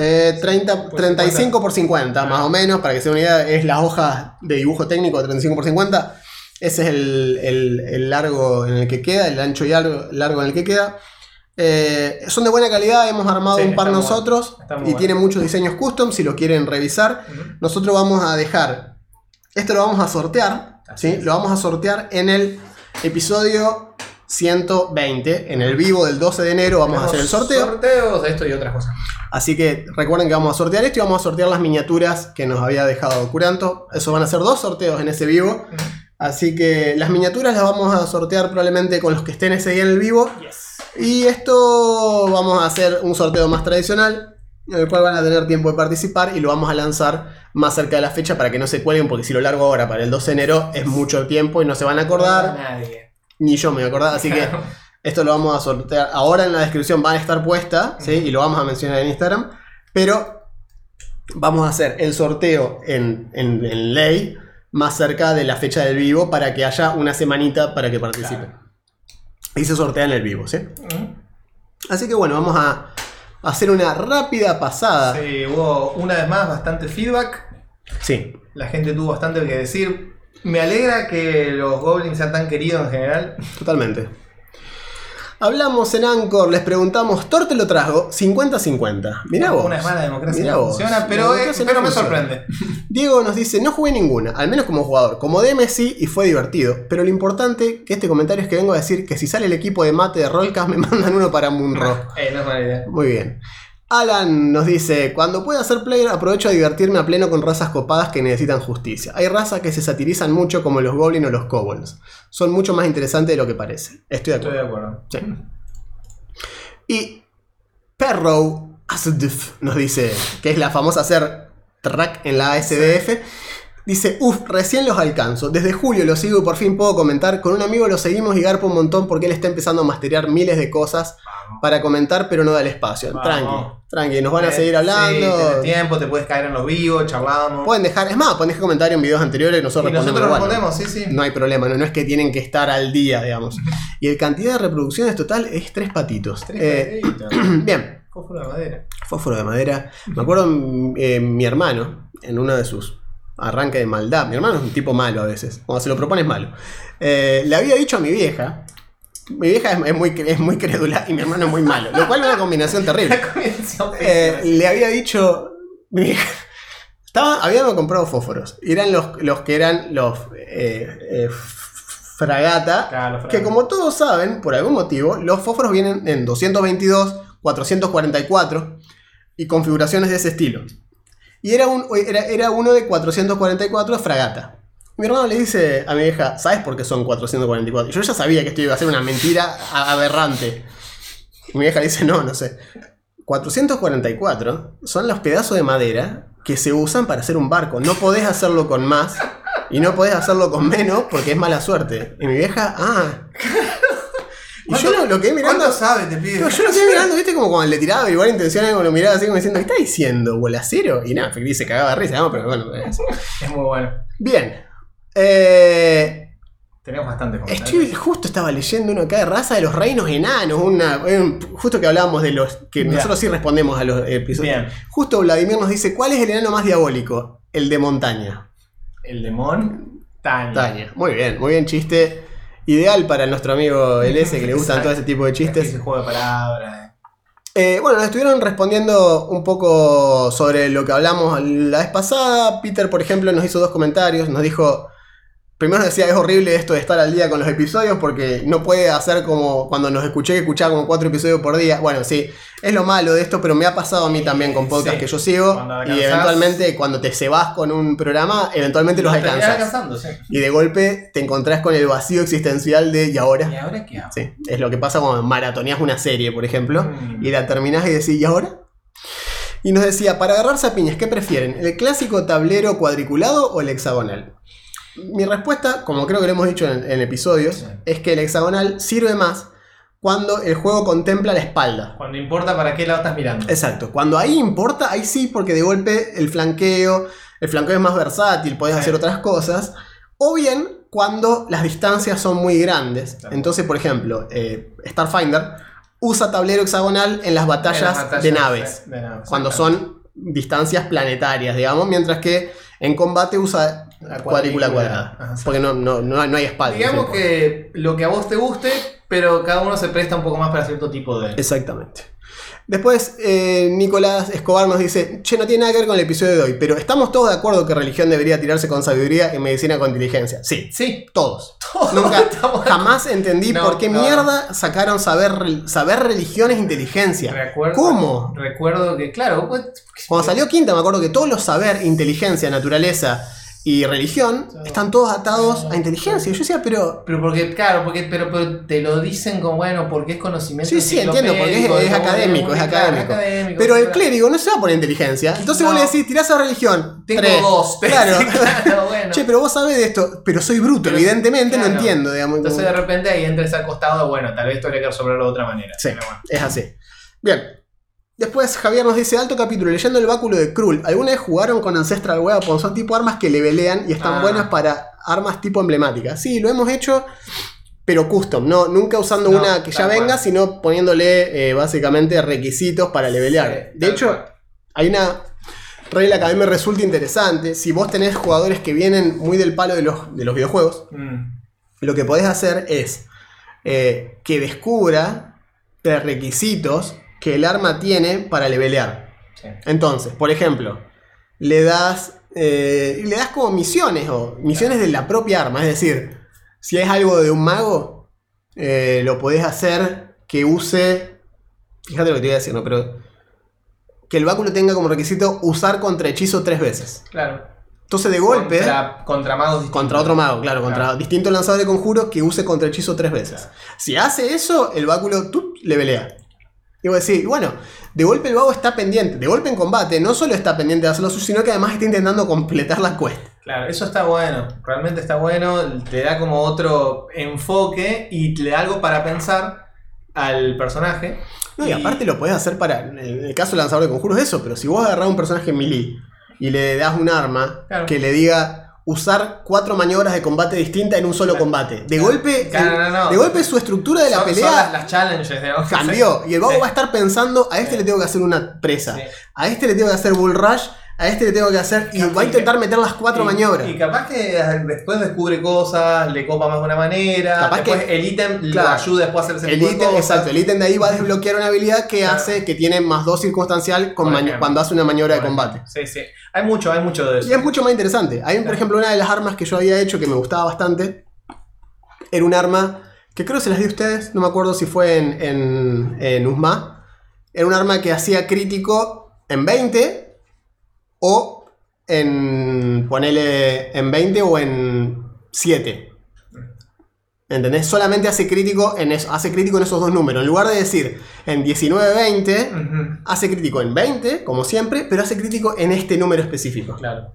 eh, 30, Por 35 por 50, más o menos, para que se den una idea, es la hoja de dibujo técnico de 35 por 50. Ese es el, el- el largo en el que queda, el ancho y largo, largo en el que queda. Eh, son de buena calidad, hemos armado Sí, un par nosotros bueno, y bueno. tiene muchos diseños custom si lo quieren revisar. Nosotros vamos a dejar, esto lo vamos a sortear, ¿sí? lo vamos a sortear en el episodio 120, en el vivo del 12 de enero vamos a hacer el sorteo. Sorteos de esto y otras cosas. Así que recuerden que vamos a sortear esto y vamos a sortear las miniaturas que nos había dejado Curanto. Eso van a ser dos sorteos en ese vivo. Ujú. Así que las miniaturas las vamos a sortear probablemente con los que estén ese día en el vivo. Yes. Y esto vamos a hacer un sorteo más tradicional, en el cual van a tener tiempo de participar y lo vamos a lanzar más cerca de la fecha para que no se cuelguen, porque si lo largo ahora para el 12 de enero es mucho tiempo y no se van a acordar, Nadie. ni yo me voy a acordar, así que esto lo vamos a sortear. Ahora en la descripción van a estar puesta, ¿sí? y lo vamos a mencionar en Instagram, pero vamos a hacer el sorteo en, en- en ley más cerca de la fecha del vivo para que haya una semanita para que participen. Y se sortea en el vivo, ¿sí? Así que bueno, vamos a hacer una rápida pasada. Sí, hubo una vez más bastante feedback. Sí, La gente tuvo bastante que decir. Me alegra que los goblins sean tan queridos en general. totalmente. Hablamos en Anchor, les preguntamos, Torte lo trajo 50-50. Mirá vos. Una vez más la democracia Mirá no vos. funciona, pero, eh, no pero me funciona. sorprende. Diego nos dice, no jugué ninguna, al menos como jugador. Como DM sí y fue divertido. Pero lo importante que este comentario es que vengo a decir que si sale el equipo de mate de Rollcast me mandan uno para Munro. Eh, no es mala idea. Muy bien. Alan nos dice, cuando pueda hacer player aprovecho a divertirme a pleno con razas copadas que necesitan justicia. Hay razas que se satirizan mucho como los goblins o los kobolds. Son mucho más interesantes de lo que parece. Estoy de Estoy acuerdo. de acuerdo. Sí. Y Perro Asdf nos dice, que es la famosa hacer track en la ASDF. Dice, uff, recién los alcanzo. Desde julio los sigo y por fin puedo comentar. Con un amigo lo seguimos y garpa un montón porque él está empezando a masterear miles de cosas para comentar, pero no da el espacio. Vamos. Tranqui, tranqui, nos van a Eh, seguir hablando. Sí, tenés tiempo, te puedes caer en los vivos, charlamos. Pueden dejar, es más, pueden dejar comentarios en videos anteriores y nosotros y respondemos. nosotros respondemos, sí, sí. No hay problema, no, no es que tienen que estar al día, digamos. Y el cantidad de reproducciones total es tres patitos. Tres Eh, patitos. bien, Fósforo de madera. fósforo de madera. Me acuerdo mm, eh, mi hermano, en uno de sus arranques de maldad, mi hermano es un tipo malo a veces, cuando se lo propone es malo, Eh, le había dicho a mi vieja, mi vieja es, es muy, es muy crédula y mi hermano es muy malo, lo cual es una combinación terrible. Combinación Eh, le había dicho. mi vieja- Estaba, habíamos comprado fósforos. y Eran los, los que eran los eh, fragata. Claro, los Que fragata. como todos saben, por algún motivo, los fósforos vienen en 222, 444 y configuraciones de ese estilo. Y era, un, era, era uno de 444 fragata. Mi hermano le dice a mi vieja, ¿sabes por qué son 444? Y yo ya sabía que esto iba a ser una mentira aberrante. Mi vieja le dice, no, no sé. 444 son los pedazos de madera que se usan para hacer un barco. No podés hacerlo con más y no podés hacerlo con menos porque es mala suerte. Y mi vieja, ah. Y yo lo, lo quedé mirando. ¿Cuánto sabe, te pide? No, yo lo quedé mirando, viste, como cuando le tiraba igual intención, como lo miraba así como diciendo, ¿qué está diciendo? ¿Bolacero? Y nada, Felipe se cagaba de risa, ¿no? pero bueno. es- Es muy bueno. Bien. Eh, Tenemos bastante Estoy, justo estaba leyendo uno acá de raza de los reinos enanos, una, un- justo que hablábamos de los que nosotros sí respondemos a los episodios. Bien. Justo Vladimir nos dice, ¿cuál es el enano más diabólico? El de montaña. El de. Montaña. Muy bien, muy bien chiste. Ideal para nuestro amigo LS que le gustan Exacto. todo ese tipo de chistes. Ese juego de palabras. Eh, bueno, nos estuvieron respondiendo un poco sobre lo que hablamos la vez pasada. Peter, por ejemplo, nos hizo dos comentarios. Nos dijo, primero nos decía, es horrible esto de estar al día con los episodios porque no puede hacer como cuando nos escuché que escuchaba como cuatro episodios por día. Bueno, sí, es lo malo de esto, pero me ha pasado a mí también con podcasts Sí. que yo sigo. Y eventualmente, cuando te cebas con un programa, eventualmente los alcanzas. sí. Y de golpe te encontrás con el vacío existencial de, ¿y ahora? ¿Y ahora qué hago? Sí, es lo que pasa cuando maratoneas una serie, por ejemplo, Mm. y la terminás y decís, ¿y ahora? Y nos decía, para agarrarse a piñas, ¿qué prefieren? ¿El clásico tablero cuadriculado o el hexagonal? Mi respuesta, como creo que lo hemos dicho en, en episodios, Sí. es que el hexagonal sirve más cuando el juego contempla la espalda. Cuando importa para qué lado estás mirando. Exacto, cuando ahí importa, ahí sí, porque de golpe el flanqueo, el flanqueo es más versátil, podés Sí. hacer otras cosas. O bien cuando las distancias son muy grandes. Claro. Entonces, por ejemplo, eh, Starfinder usa tablero hexagonal en las batallas, En las batallas de naves, de naves, cuando son distancias planetarias, digamos, mientras que en combate usa La cuadrícula cuadrada, Ajá, sí. porque no, no, no, no hay espalda. Digamos no que lo que a vos te guste, pero cada uno se presta un poco más para cierto tipo de. Exactamente. Después, eh, Nicolás Escobar nos dice, che, no tiene nada que ver con el episodio de hoy, pero ¿estamos todos de acuerdo que religión debería tirarse con sabiduría y medicina con inteligencia? Sí, Sí, todos. todos Nunca, jamás entendí No, por qué no. mierda sacaron saber, saber religión es inteligencia. Recuerdo, ¿Cómo? Recuerdo que, claro, pues, Cuando salió Quinta me acuerdo que todos los saber, inteligencia, naturaleza y religión están todos atados a inteligencia. Y yo decía, pero... Pero porque, claro, porque, pero, pero te lo dicen como, bueno, porque es conocimiento. Sí, sí, entiendo, porque es- académico, es académico. académico, Pero el clérigo no se va por inteligencia. Entonces vos No. le decís, tirás a religión. Tengo Tres. dos. Claro. claro, bueno. Che, pero vos sabés de esto, pero soy bruto, Pero- evidentemente no entiendo, digamos. Entonces como- de repente ahí entres al costado, bueno, tal vez esto habría que resolverlo de otra manera. Sí, Pero bueno. es así. Bien. Después Javier nos dice, alto capítulo, leyendo el báculo de Krull. ¿Alguna vez jugaron con Ancestral Weapon? Son tipo armas que levelean y están Ah. buenas para armas tipo emblemáticas. Sí, lo hemos hecho, pero custom, no, nunca usando No, una que ya cual. venga, sino poniéndole eh, básicamente requisitos para levelear. Sí, de hecho, cual. hay una regla que a mí me resulta interesante. Si vos tenés jugadores que vienen muy del palo de los, de los videojuegos, Mm. lo que podés hacer es eh, que descubra requisitos que el arma tiene para levelear. Sí. Entonces, por ejemplo, le das, eh, le das como misiones o misiones de la propia arma. Es decir, si es algo de un mago, eh, lo podés hacer que use. Fíjate lo que te voy a decir, ¿no? Pero que el báculo tenga como requisito usar contra hechizo tres veces. Claro. Entonces, de golpe. Contra, contra magos distintos. Contra otro mago, claro, contra Claro. distinto lanzador de conjuros que use contra hechizo tres veces. Si hace eso, el báculo tú, le velea. A decir, bueno, de golpe el vago está pendiente, de golpe en combate, no solo está pendiente de hacerlo suyo, sino que además está intentando completar la quest. Claro, eso está bueno. Realmente está bueno. Te da como otro enfoque y le da algo para pensar al personaje. No, y aparte lo podés hacer para, en el caso del lanzador de conjuros, eso, pero si vos agarrás un personaje melee y le das un arma Claro. que le diga usar cuatro maniobras de combate distintas en un solo combate, de golpe, Claro, el- no, no. de golpe su estructura de la Son- son pelea las, las challenges, digamos. cambió. Y el vago Sí. va a estar pensando, a este le tengo que hacer una presa, Sí. a este le tengo que hacer bull rush, a este le tengo que hacer. Y va a intentar meter las cuatro Y- maniobras. Y capaz que después descubre cosas, le copa más de una manera. Capaz después que- el ítem claro. lo ayuda después a hacer ese El ítem, exacto, el ítem de ahí va a desbloquear una habilidad que Claro. hace que tiene más dos circunstancial con Por cuando hace una maniobra de Por combate. Sí, sí. Hay mucho, hay mucho de eso. Y es mucho más interesante. Hay, por Claro. ejemplo, una de las armas que yo había hecho que me gustaba bastante. Era un arma que creo que se las di a ustedes. No me acuerdo si fue en, en, en USMA. Era un arma que hacía crítico en 20 o en. ponele en 20 o en 7. ¿Entendés? Solamente hace crítico, en eso, hace crítico en esos dos números. En lugar de decir en 19-20, Ujú, hace crítico en 20, como siempre, pero hace crítico en este número específico. Claro.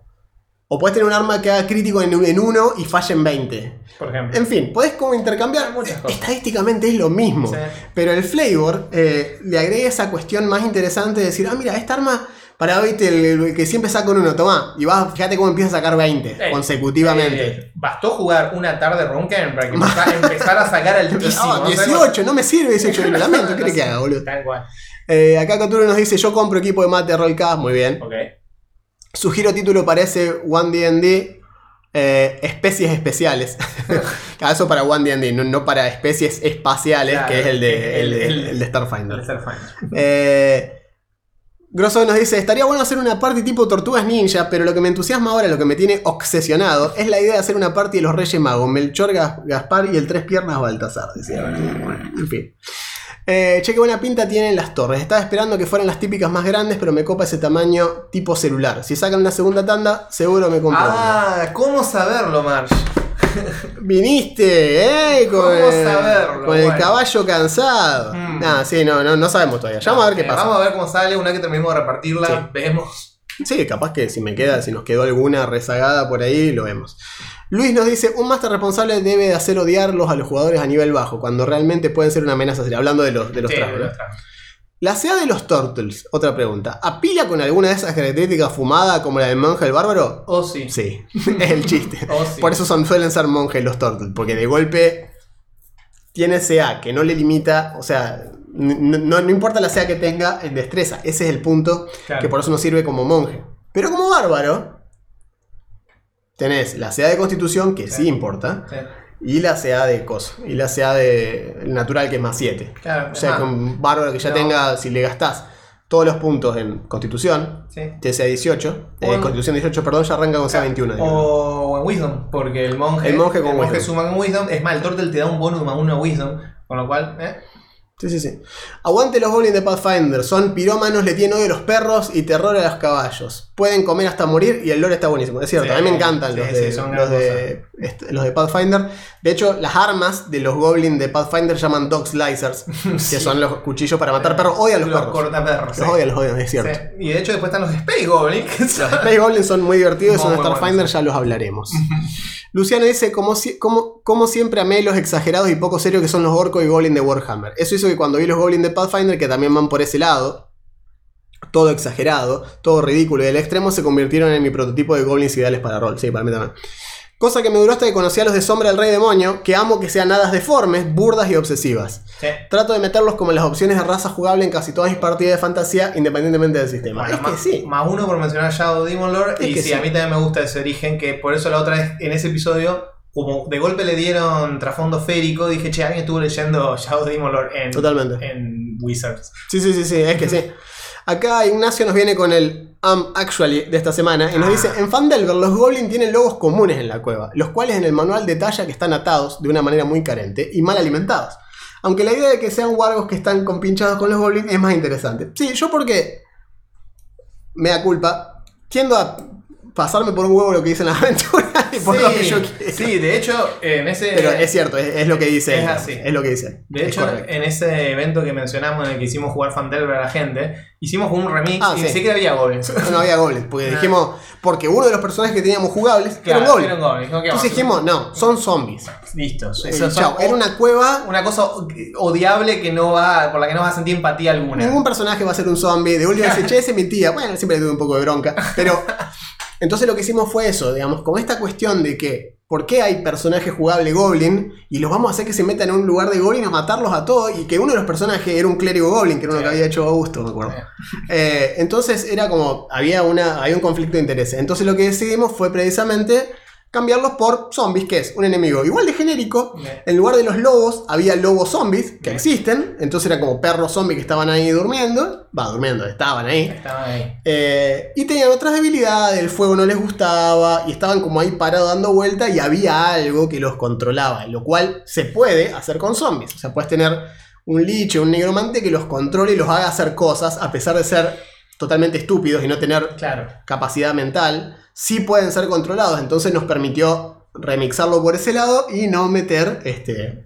O puedes tener un arma que haga crítico en, en 1 y falle en 20. Por ejemplo. En fin, puedes como intercambiar. Hay muchas cosas. Estadísticamente es lo mismo. Sí. Pero el flavor eh, le agrega esa cuestión más interesante de decir, ah, mira, esta arma, para viste, el, el que siempre saca un 1, toma. Y vas, fíjate cómo empieza a sacar 20 Eh, consecutivamente. eh, bastó jugar una tarde Ronken para que empezara, empezara a sacar altísimo. ¿no? 18, no me sirve 18 de lamento, ¿qué crees que haga, boludo? Tal cual. Eh, acá Coturo nos dice, yo compro equipo de mate Rollcast, muy bien. Ok. Su giro título parece One D&D eh, especies especiales. Ah, Eso para One D&D, no, no para especies espaciales, Claro, que es el de, el- el de- el- el de Starfinder. Starfinder. Eh, Grosso nos dice, estaría bueno hacer una party tipo Tortugas Ninja, pero lo que me entusiasma ahora, lo que me tiene obsesionado, es la idea de hacer una party de los Reyes Magos, Melchor, Gas- Gaspar y el Tres Piernas Baltasar. Decía. Bueno, en fin. Eh, che, qué buena pinta tienen las torres. Estaba esperando que fueran las típicas más grandes, pero me copa ese tamaño tipo celular. Si sacan una segunda tanda, seguro me compro. una. Ah, ¿cómo saberlo, Marsh? Viniste, ¿eh? Con, ¿Cómo el- saberlo? con el Bueno. caballo cansado. Mm. Sí, no, no, no sabemos todavía. Ya vamos a ver qué Eh, pasa. Vamos a ver cómo sale. Una vez que terminemos de repartirla, Sí. vemos. Sí, capaz que si me queda, si nos quedó alguna rezagada por ahí, lo vemos. Luis nos dice, un máster responsable debe de hacer odiarlos a los jugadores a nivel bajo, cuando realmente pueden ser una amenaza. Hablando de los, de los Sí, tragos, ¿no? La CA de los Turtles, otra pregunta. ¿Apila con alguna de esas características fumada como la del monje el bárbaro? Oh, sí. Sí, es el chiste. Oh, sí. Por eso son, suelen ser monjes los Turtles, porque de golpe tiene CA que no le limita, o sea, no, no importa la CA que tenga en destreza, ese es el punto Claro. que por eso no sirve como monje. Pero como bárbaro, tenés la CA de constitución, que sí, Sí. importa. Y la CA de coso, y la CA de natural, que es más 7. Claro. O sea, ajá. que un bárbaro que ya No. tenga, si le gastás todos los puntos en constitución, Sí. te sea 18, eh, en- constitución 18, perdón, ya arranca con CA 21. digamos. O en Wisdom, porque el monje, El monje con Wisdom. suma con Wisdom. Es más, el Turtle te da un bonus más uno a Wisdom. Con lo cual, ¿eh? Sí, sí, sí. Aguante los goblins de Pathfinder. Son pirómanos, le tienen odio a los perros y terror a los caballos. Pueden comer hasta morir y el lore está buenísimo. Es cierto, Sí, a mí me encantan sí, los, de, los, de, los de Pathfinder. De hecho, las armas de los goblins de Pathfinder llaman dog slicers, que son los cuchillos para matar perros. Odian los, los perros. cortaperros. Los odian, los odian, es cierto. Y de hecho, después están los Space Goblins. Los Space Goblins son muy divertidos, Muy, son Starfinder, ya los hablaremos. Luciano dice, como, como, como siempre amé los exagerados y poco serios que son los orcos y goblins de Warhammer. Eso hizo que cuando vi los goblins de Pathfinder, que también van por ese lado, todo exagerado, todo ridículo y del extremo, se convirtieron en mi prototipo de goblins ideales para rol. Sí, para mí también. Cosa que me duró hasta que conocí a los de Sombra del Rey Demonio, que amo que sean hadas deformes, burdas y obsesivas. Sí. Trato de meterlos como en las opciones de raza jugable en casi todas mis partidas de fantasía, independientemente del sistema. Bueno, es que más, sí. más uno por mencionar Shadow Demon Lord. Es Y que sí, sí. a mí también me gusta ese origen. Que por eso la otra vez, en ese episodio, como de golpe le dieron trasfondo férico, dije, che, alguien estuvo leyendo Shadow Demon Lord en, Totalmente. en Wizards. Sí, sí, sí, sí, es que sí. Acá Ignacio nos viene con el Actually de esta semana y nos Ah. dice, en Fandelver los goblins tienen logos comunes en la cueva, los cuales en el manual detalla que están atados de una manera muy carente y mal alimentados. Aunque la idea de que sean wargos que están compinchados con los goblins es más interesante. Sí, yo porque mea culpa, tiendo a pasarme por un huevo lo que dicen las aventuras y por lo que yo quiero. sí, de hecho, en ese. Pero es cierto, es, es lo que dice. Es así. Es lo que dice. De hecho, correcto. en ese evento que mencionamos en el que hicimos jugar Fandelver a la gente, hicimos un remix Ah, y sí. sí que había goblins. no había goblins, porque Ah. dijimos, porque uno de los personajes que teníamos jugables Claro, era un goblin. era un goblin. Dijimos, ¿qué Entonces dijimos, no, son zombies. Listo. Eh, son- chao, era una cueva una cosa odiable que no va, por la que no vas a sentir empatía alguna. Ningún personaje va a ser un zombie. De última dice, che, ese es mi tía. Bueno, siempre le tuve un poco de bronca. Pero. Entonces lo que hicimos fue eso, digamos, con esta cuestión de que. ¿Por qué hay personajes jugables Goblin? Y los vamos a hacer que se metan en un lugar de Goblin a matarlos a todos. Y que uno de los personajes era un clérigo Goblin, que era uno que había hecho Augusto, me acuerdo. Eh, entonces era como. Había, una, había un conflicto de intereses. Entonces lo que decidimos fue precisamente cambiarlos por zombies, que es un enemigo igual de genérico, Bien. en lugar de los lobos, había lobos zombies que Bien. existen. Entonces era como perros zombies que estaban ahí durmiendo. Va, durmiendo, estaban ahí. Estaban ahí. Eh, y tenían otras debilidades, el fuego no les gustaba y estaban como ahí parados dando vuelta y había algo que los controlaba, lo cual se puede hacer con zombies. O sea, puedes tener un liche, un negromante que los controle y los haga hacer cosas a pesar de ser totalmente estúpidos y no tener Claro. capacidad mental, sí pueden ser controlados. Entonces nos permitió remixarlo por ese lado y no meter este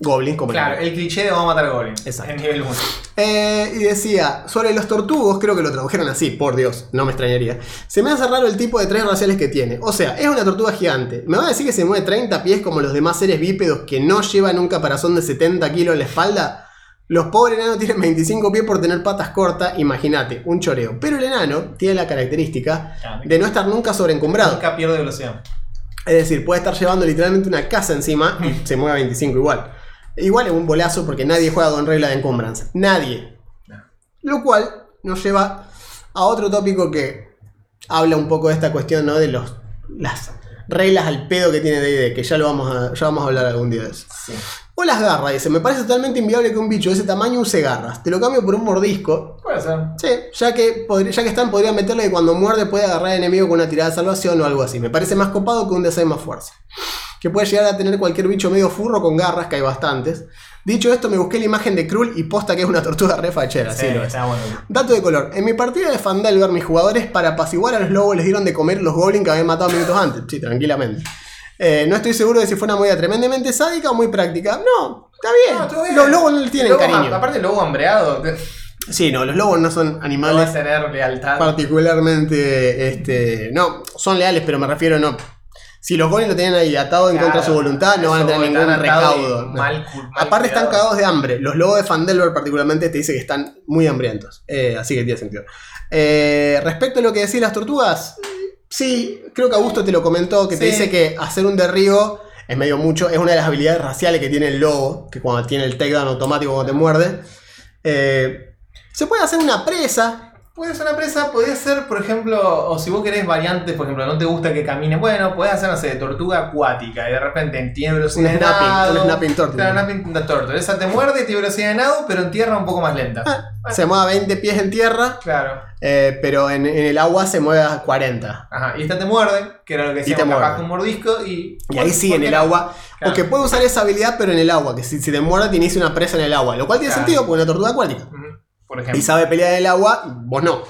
goblins como Claro, el el cliché de vamos a matar goblins. Exacto. En nivel 1. Eh, y decía, sobre los tortugos, creo que lo tradujeron así, por Dios, no me extrañaría. Se me hace raro el tipo de tres raciales que tiene. O sea, es una tortuga gigante. ¿Me va a decir que se mueve 30 pies como los demás seres bípedos que no llevan un caparazón de 70 kilos en la espalda? Los pobres enanos tienen 25 pies por tener patas cortas, imagínate, un choreo. Pero el enano tiene la característica de no estar nunca sobreencumbrado. Nunca pierde velocidad. Es decir, puede estar llevando literalmente una casa encima y se mueve a 25 igual. Igual es un bolazo porque nadie juega con regla de encumbrance. Nadie. Lo cual nos lleva a otro tópico que habla un poco de esta cuestión, ¿no? De los, las reglas al pedo que tiene D&D, que ya lo vamos a, ya vamos a hablar algún día de eso. Sí. O las garras, dice, me parece totalmente inviable que un bicho de ese tamaño use garras. Te lo cambio por un mordisco. Puede ser. Sí, ya que, podría- ya que están, podrían meterle que cuando muerde puede agarrar al enemigo con una tirada de salvación o algo así. Me parece más copado que un deseo más fuerza. Que puede llegar a tener cualquier bicho medio furro con garras, que hay bastantes. Dicho esto, me busqué la imagen de Krull y posta que es una tortuga re fachera, Sí, lo es. está bueno. Dato de color. En mi partida de Fandelver, mis jugadores para apaciguar a los lobos les dieron de comer los goblins que habían matado minutos antes. Sí, tranquilamente. Eh, no estoy seguro de si fue una movida tremendamente sádica o muy práctica. No, está bien. No. Los lobos no le tienen lobo- cariño. Aparte, el lobo hambreado. Sí, no, los lobos no son No animales va a tener lealtad. particularmente, este, no, son leales, pero me refiero, no. Si los golems lo tienen ahí atado en Claro, contra de su voluntad, no van a tener ningún recaudo. no. mal mal Aparte están cagados de hambre. Los lobos de Fandelver particularmente te dice que están muy hambrientos. Eh, así que tiene sentido. Eh, respecto a lo que decís las tortugas, sí, creo que Augusto te lo comentó, que te dice que hacer un derribo es medio mucho. Es una de las habilidades raciales que tiene el lobo, que cuando tiene el takedown automático cuando te muerde. Eh, se puede hacer una presa. Puede ser una presa, podría ser, por ejemplo, o si vos querés variantes, por ejemplo, no te gusta que camine, bueno, podés hacer, no sé, tortuga acuática y de repente tiene velocidad Un de snapping, nado. un snapping turtle. Claro, un snapping turtle. Esa te muerde, tiene velocidad de nado, pero en tierra un poco más lenta. Ah, Se mueve a 20 pies en tierra, Claro. eh, pero en, en el agua se mueve a 40. Ajá. Y esta te muerde, que era lo que te decíamos, capaz muerde. con un mordisco y. Y ahí sí, ¿por en el agua. Claro. O que puede usar esa habilidad, pero en el agua. Que si, si te muerde, tienes una presa en el agua. Lo cual tiene Claro. sentido porque es una tortuga acuática. Ujú, Por ejemplo. Y sabe pelear en el agua, vos no.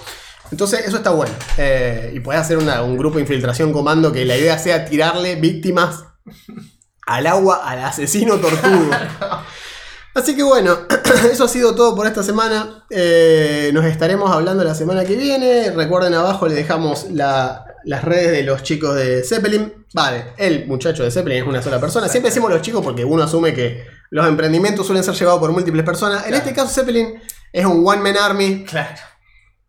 Entonces, eso está bueno. Eh, y podés hacer una- un grupo de infiltración comando que la idea sea tirarle víctimas al agua al asesino tortugo. Así que bueno, eso ha sido todo por esta semana. Eh, nos estaremos hablando la semana que viene. Recuerden abajo le dejamos la- las redes de los chicos de Zeppelin. Vale, el muchacho de Zeppelin es una sola persona. Siempre decimos los chicos porque uno asume que los emprendimientos suelen ser llevados por múltiples personas. En Claro. este caso Zeppelin es un one man army. Claro.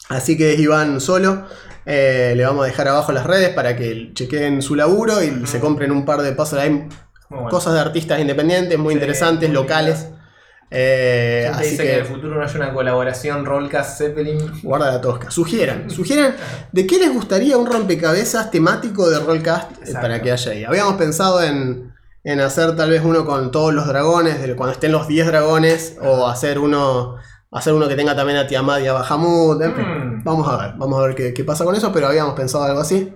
Así que es Iván solo. Eh, le vamos a dejar abajo las redes para que chequen su laburo y se compren un par de pasos. Hay bueno. cosas de artistas independientes muy Sí, interesantes, muy locales. Eh, así dice que... que, en el futuro no haya una colaboración Rollcast Zeppelin. guarda la tosca. Sugieran, sugieran de qué les gustaría un rompecabezas temático de Rollcast eh, para que haya ahí. Habíamos pensado en, en hacer tal vez uno con todos los dragones, cuando estén los 10 dragones, o hacer uno hacer uno que tenga también a Tiamat y a Bahamut. en fin. Mm. Vamos a ver, vamos a ver qué, qué pasa con eso, pero habíamos pensado algo así.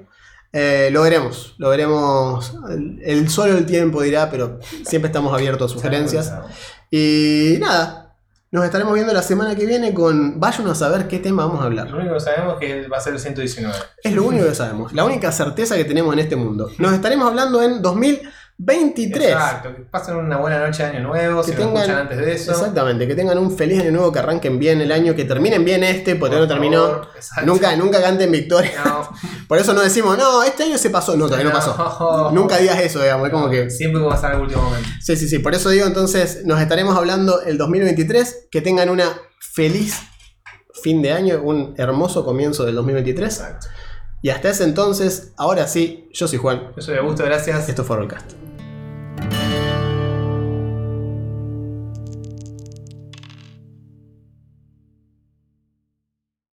Eh, lo veremos, lo veremos. El, el solo el tiempo dirá, pero siempre estamos abiertos a sugerencias. Y nada, Nos estaremos viendo la semana que viene con. Váyanos a saber qué tema vamos a hablar. Lo único que sabemos es que va a ser el 119. Es lo único que sabemos. La única certeza que tenemos en este mundo. Nos estaremos hablando en 2023. Exacto, que pasen una buena noche de año nuevo, Que si tengan- escuchan antes de eso. Exactamente, que tengan un feliz año nuevo, que arranquen bien el año, que terminen bien este, porque Por no terminó. Nunca, nunca canten victoria. No, Por eso no decimos, no, este año se pasó. No, todavía no, pasó. Nunca digas eso, digamos. Es como que. Siempre va a pasar al último momento. Sí, sí, sí. Por eso digo, entonces, nos estaremos hablando el 2023. Que tengan una feliz fin de año, un hermoso comienzo del 2023. Exacto. Y hasta ese entonces, ahora sí, yo soy Juan. Yo soy Augusto, gracias. Esto fue Rollcast. thank you